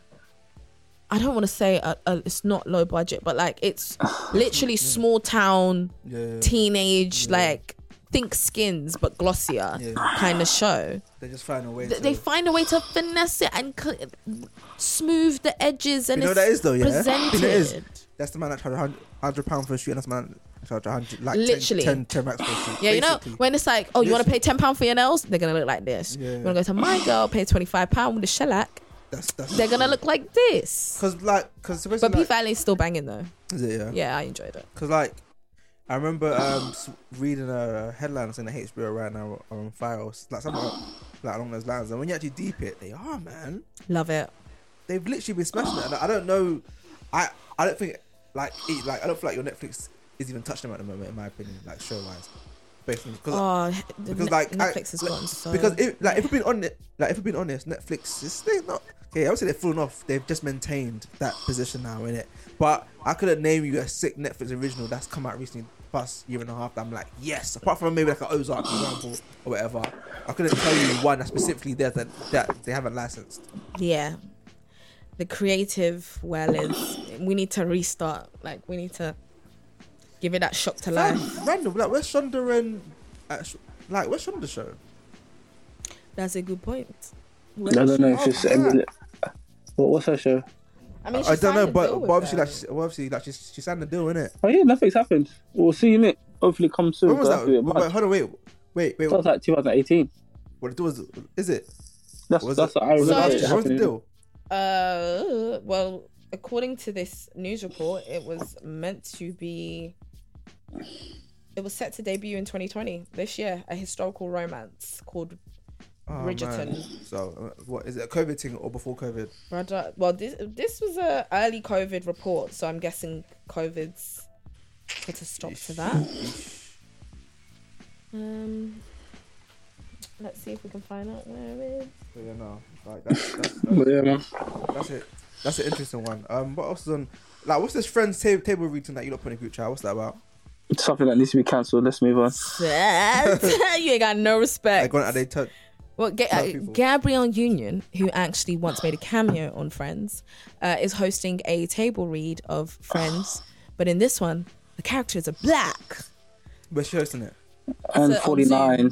I don't want to say a, a, it's not low budget, but like it's literally small town Yeah, teenage like think skins but glossier Yeah. kind of show. they just find a way. Th- to, They find a way to finesse it and cl- smooth the edges and You know it's that is though, yeah? presented. You know is? That's the man that charged a hundred pound for a shoot, and that's the man that charged hundred, like Literally. 10, 10, 10 racks for a shoot. Yeah, you know when it's like, oh, you want to pay ten pound for your nails? They're gonna look like this. Yeah. You want to go to my girl, pay twenty five pound with a shellac? that's that's They're gonna look like this. because like because But P like, Valley's still banging though. is it yeah Yeah, I enjoyed it. because like I remember um reading a headline saying that HBO right now are on fire like something like along those lines, and when you actually deep it, they are man. Love it. They've literally been smashing it, and I don't know. I I don't think like it, like I don't feel like your Netflix is even touching them at the moment, in my opinion, like show wise. Basically, because Oh, because like I- Netflix has like, gotten so because if like if we've been on it like if we've been honest netflix is they not okay i would say they've fallen off they've just maintained that position now in it but i couldn't name you a sick netflix original that's come out recently past year and a half that i'm like yes apart from maybe like an ozark for example or whatever i couldn't tell you one that specifically there that, that they haven't licensed yeah, the creative well is we need to restart. Like we need to give it that shock to life. Random like where's shonda and uh, sh- like where's shonda show That's a good point. I don't know. It's Oh, just yeah. Emily- what, what's her show? I mean, i don't know but, but obviously them. like she, well, obviously like she, she signed the deal in it Oh yeah, nothing's happened. We'll see in it. Hopefully, it comes soon. when was that a bit wait, hold on wait wait wait That was like 2018. what it was is it That's was that's it, what I was it remember. last it year? What was the deal Uh, well, according to this news report, it was meant to be. It was set to debut in 2020 this year, a historical romance called Oh, Bridgerton. man. So, uh, what is it? A COVID thing or before COVID? Brother. Well, this this was a early COVID report, so I'm guessing COVID's put a stop to that. Um, let's see if we can find out where it is. But yeah, no, like that's that's, But yeah, man. that's it. That's an interesting one. Um, what else is on? Like, what's this friends table table reading that you're not putting in group chat? What's that about? Something that needs to be cancelled. Let's move on. you ain't got no Like, respect. when are they t- Well, Ga- uh. Gabrielle Union, who actually once made a cameo on Friends, uh, is hosting a table read of Friends. but in this one, the characters are black. Where's she hosting it? And on 49.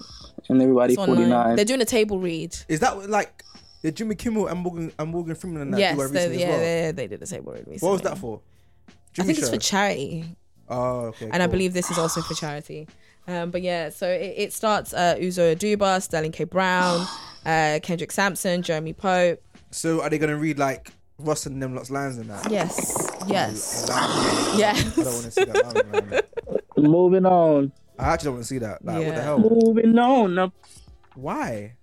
And everybody It's online. 49. They're doing a table read. Is that like did Jimmy Kimmel and Morgan and Morgan Freeman and that yes, do it they, recently yeah, as well? they, they did a table read recently. What was that for? I Jimmy think it's for charity. Oh, okay. and I cool. believe this is also for charity. Um, but yeah, so it, it starts uh, Uzo Aduba, Sterling K. Brown, uh, Kendrick Sampson, Jeremy Pope. So are they gonna read like Ross and them lot's lines and that? Yes, yes, yes. I don't want to see that. line, man. Moving on. I actually don't want to see that. Like, what the hell? Moving on. Now, Why?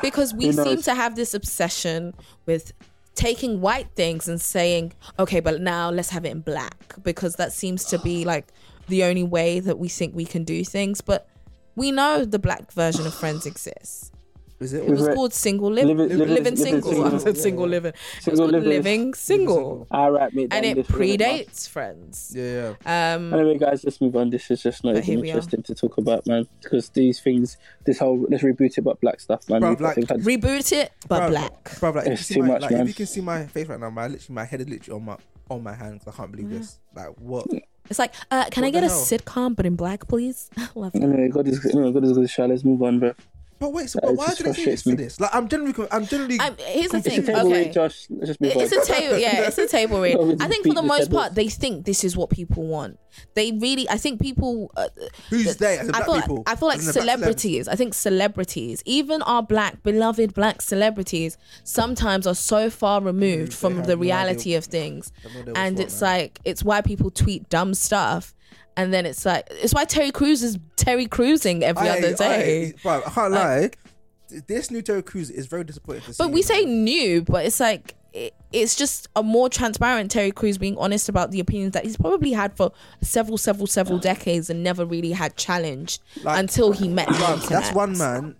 because we seem to have this obsession with taking white things and saying, okay, but now let's have it in black because that seems to be like the only way that we think we can do things. But we know the black version of Friends exists. Is it? It was called Single Live, Living- living, living- living Single. single. I said Single yeah. Living. It was Single called Living. Living Single. all right, mate. And it predates Friends. Yeah, yeah. Um, Anyway, guys, let's move on. This is just not even interesting to talk about, man. Because these things, this whole let's reboot it, but black stuff, man. Bruv, like- we've reboot it, but Bruv, black. Bruv, like, It's too my, much, like, man. If you can see my face right now, my literally my head is literally on my on my hand 'cause I can't believe Mm-hmm. this. Like what? It's like, uh, can What I get the a hell? sitcom but in black, please? Love it. Anyway, God is anyway, God is good. Shall let's move on, bro. But wait, so it why just did they say yes frustrates to this? Like I'm generally, I'm generally. Um, here's the It's a thing. table Okay. read, Josh. Let's just move It's on. a table, yeah. It's a table read. Well, we I think for the the most tables. part, they think this is what people want. They really, I think people. Uh, Who's they? As in I black feel, people. like, I feel like As in the black celebs? celebrities. I think celebrities, even our black beloved black celebrities, sometimes are so far removed They from the reality idea- of things, have no idea what's and it's like it's why people tweet dumb stuff, and then it's like it's why Terry Crews is Terry Cruising every I- other day. I, bro, I can't lie. This new Terry Crews is very disappointing to see. But we say new, but it's like it, it's just a more transparent Terry Crews being honest about the opinions that he's probably had for several, several, several decades and never really had challenged Like, until he met the that's one man.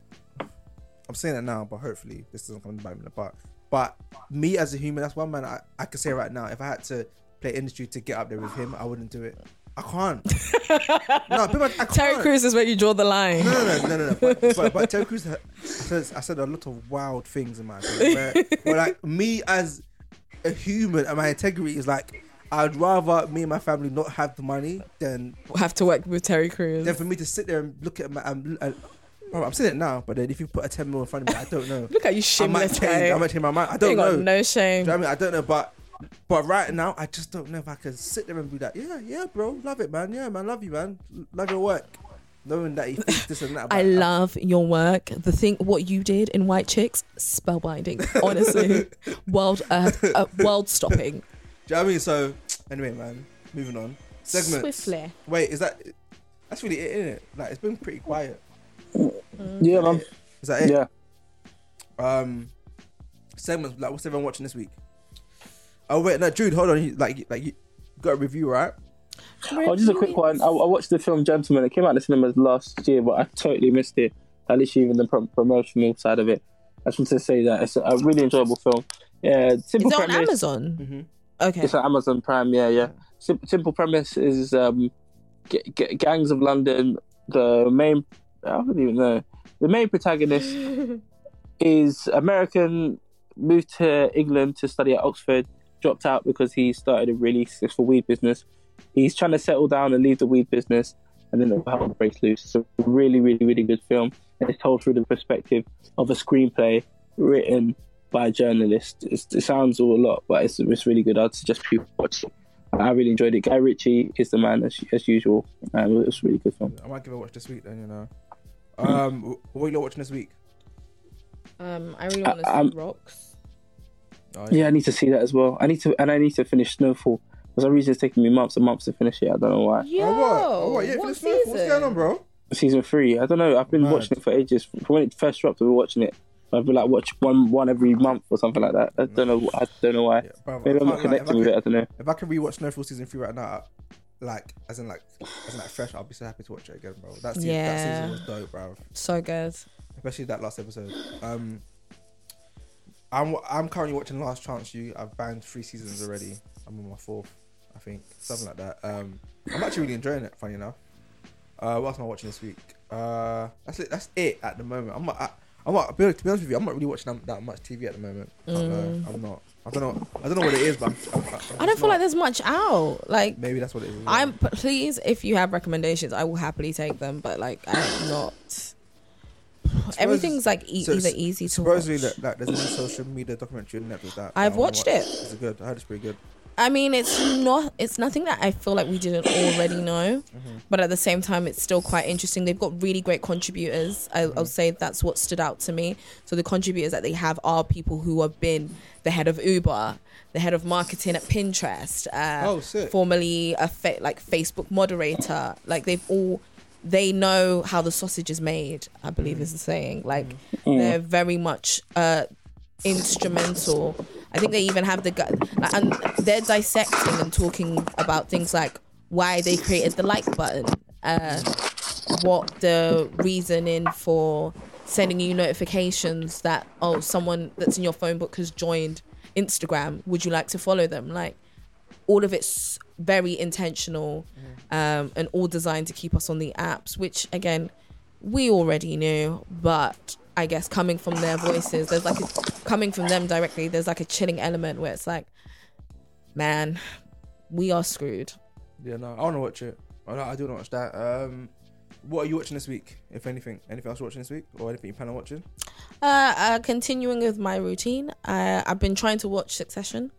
I'm saying that now, but hopefully this doesn't come back in the butt. But me as a human, that's one man I, I could say right now. If I had to play industry to get up there with him, I wouldn't do it. I can't. no, pretty I can't. Terry Crews is where you draw the line. No, no, no, no, no. no. But, but, but Terry Crews, I said, I said a lot of wild things in my opinion. Where, where like me as a human and my integrity is like, I'd rather me and my family not have the money than Have to work with Terry Crews. than for me to sit there and look at my. And, bro, I'm saying it now, but then if you put a 10 mil in front of me, I don't know. Look at you I might shameless change. I guy. might change my mind. I don't know. got no shame. Do you know what I mean? I don't know, but but right now, I just don't know if I can sit there and be like, yeah, yeah, bro, love it, man. Yeah, man, love you, man. Love your work. Knowing that he thinks this and that. I about- love your work. The thing, what you did in White Chicks, spellbinding. Honestly, world, uh, uh, world stopping. Do you know what I mean? So, anyway, man, moving on. Segments. Swiftly. Wait, is that? That's really it, isn't it? Like, it's been pretty quiet. Yeah, man. Is that it? Yeah. Um, segments. Like, what's everyone watching this week? Oh wait, no, Jude, hold on. You, like, like you got a review, right? Oh, just a quick one. I, I watched the film Gentleman. It came out in the cinemas last year, but I totally missed it. At least even the prom- promotional side of it. I just want to say that it's a really enjoyable film. Yeah, simple Is it on premise. Amazon? Mm-hmm. Okay. It's on Amazon Prime. Yeah, yeah. Sim- simple premise is um, g- g- gangs of London. The main, I don't even know. The main protagonist is American, moved to England to study at Oxford, dropped out because he started a really successful weed business. He's trying to settle down and leave the weed business, and then the hell breaks loose. It's a really, really, really good film, and it's told through the perspective of a screenplay written by a journalist. It's, it sounds all a lot, but it's, it's really good. I'd suggest people watch it. I really enjoyed it. Guy Ritchie is the man as, as usual, and it was a really good film. I might give it a watch this week then. You know. Um, what are you watching this week? Um, I really want to I- I'm- see Rocks. Oh, Yeah, I need to see that as well. I need to, and I need to finish Snowfall. For some reason, it's taking me months and months to finish it. I don't know why. Yo, Oh, what? Oh, what? Yeah, what finish Snowfall. What's going on, bro? Season three. I don't know. I've been Mad. watching it for ages. From when it first dropped, I've been watching it. I've been like watch one one every month or something like that. I don't know. I don't know why. Yeah, bro. Maybe I'm not if, I connecting with could, it. I don't know. if I could rewatch Snowfall season three right now, like as in like as in like fresh, I'll be so happy to watch it again, bro. That season, that Yeah. season was dope, bro. So good. Especially that last episode. Um, I'm I'm currently watching Last Chance U. I've banged three seasons already. I'm on my fourth. I think something like that. Um, I'm actually really enjoying it. Funny enough. Uh, what else am I watching this week? Uh, that's it. That's it at the moment. I'm not. I, I'm not. To be honest with you, I'm not really watching that, much TV at the moment. Can't. I'm not. I don't know. I don't know what it is, but I'm, I'm, I'm I don't feel not- like there's much out. Like Maybe that's what it is. I'm please if you have recommendations, I will happily take them. But like I'm not. Everything's like e- so either easy to Supposedly, watch. that, that there's a social media documentary on Netflix that I've that I wanna watched watch. it. Is good? I heard it's pretty good. I mean, it's not. It's nothing that I feel like we didn't already know, Mm-hmm. but at the same time, it's still quite interesting. They've got really great contributors. I, Mm-hmm. I'll say that's what stood out to me. So the contributors that they have are people who have been the head of Uber, the head of marketing at Pinterest, uh, Oh, sick. formerly a fa- like Facebook moderator. Like they've all. They know how the sausage is made. I believe is the saying. Like they're very much uh, instrumental. I think they even have the gu- like, and they're dissecting and talking about things like why they created the like button, uh, what the reasoning for sending you notifications that oh someone that's in your phone book has joined Instagram. Would you like to follow them? Like all of it's very intentional um, and all designed to keep us on the apps, which again we already knew, but I guess coming from their voices, there's like a, coming from them directly, there's like a chilling element where it's like, man, we are screwed. Yeah, no, I want to watch it. I, I do want to watch that. Um, what are you watching this week? If anything, anything else you're watching this week, or anything you plan on watching? Uh, uh continuing with my routine, uh, I've been trying to watch Succession.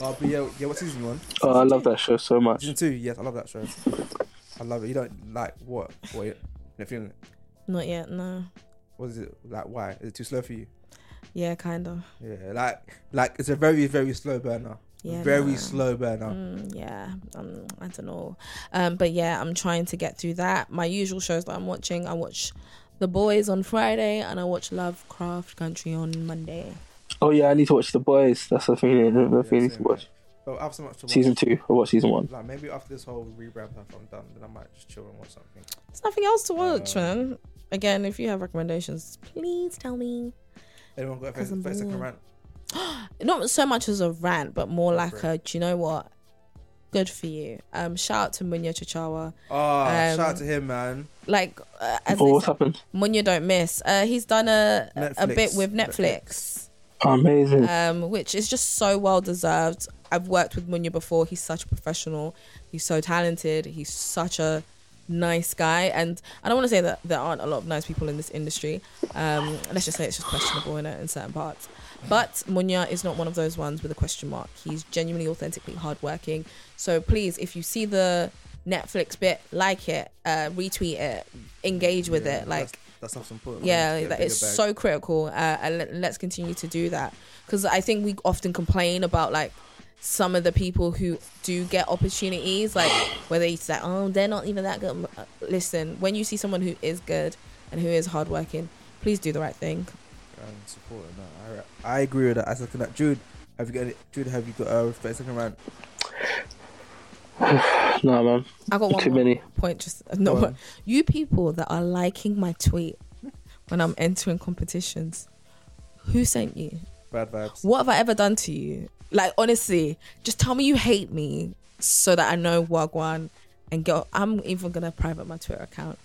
Oh, but yeah, yeah. What season you on? Oh, I love that show so much. Season two. Yes, I love that show. I love it. You don't like what? What? You're not feeling it? Not yet, no. What is it like? Why is it too slow for you? Yeah, kind of. Yeah, like like it's a very very slow burner. Yeah, very no. slow burner. Mm, yeah, um, I don't know. Um, but yeah, I'm trying to get through that. My usual shows that I'm watching, I watch The Boys on Friday and I watch Lovecraft Country on Monday. Oh yeah, I need to watch The Boys. That's the thing. The Yeah, thing I need to same, watch. But I have so much to watch. Season two. I watched season one. Like maybe after this whole rebrand stuff I'm done, then I might just chill and watch something. There's nothing else to watch, Uh, man. Again, if you have recommendations, please tell me. Anyone got a 'Cause I'm 30 second bored. rant? Not so much as a rant, but more like a, do you know what? Good for you. Um, shout out to Munya Chawawa. Oh, Um, shout out to him, man. Like, uh, as Oh, what's happened? Munya don't miss. Uh, he's done a a bit with Netflix. Netflix. Amazing. um, which is just so well deserved. I've worked with Munya before. He's such a professional. He's so talented. He's such a nice guy. And I don't want to say that there aren't a lot of nice people in this industry. Um, let's just say it's just questionable in, it, in certain parts. But Munya is not one of those ones with a question mark. He's genuinely, authentically hardworking. So please, if you see the Netflix bit, like it, uh, retweet it, engage with Yeah, it. Like, that's, that's important. yeah man. Get a that it's so critical uh, and let, let's continue to do that because i think we often complain about like some of the people who do get opportunities like where they say oh they're not even that good Uh, listen when you see someone who is good and who is hardworking please do the right thing and supporting that. I, I agree with that. I second that. Jude, have you got any, Jude? Have you got a 30 second rant? no man, i got one too many. point just uh, no Go you people that are liking my tweet when i'm entering competitions who sent you Bad vibes. What have I ever done to you? Like honestly, just tell me you hate me so that I know Wagwan and go. I'm even gonna private my Twitter account.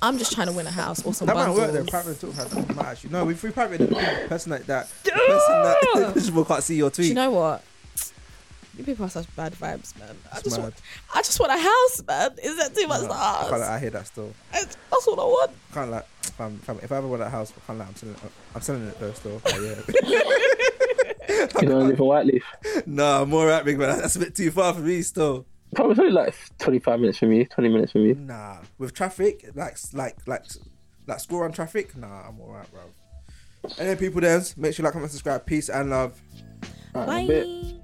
I'm just trying to win a house or some That might work though. Private talk has that might actually. No, if we private the person like that, the person that people can't see your Do tweet. you know what? You people are such bad vibes, man. I It's just, mad. want, I just want a house, man. Is that too much No, to I, can't, ask? I hear that still. That's what I want. Can't like, fam, fam, if I ever want that house, can't like, I'm selling it. I'm selling it though still. But yeah. You don't live in Whiteleaf. no, I'm alright, big man. That's a bit too far for me still. Probably it's only like 25 minutes from you, 20 minutes from you. Nah, with traffic, like, like, like, like score on traffic. Nah, I'm alright, bro. And then people, then make sure you like, comment, subscribe. Peace and love. Alright, in a bit. Bye.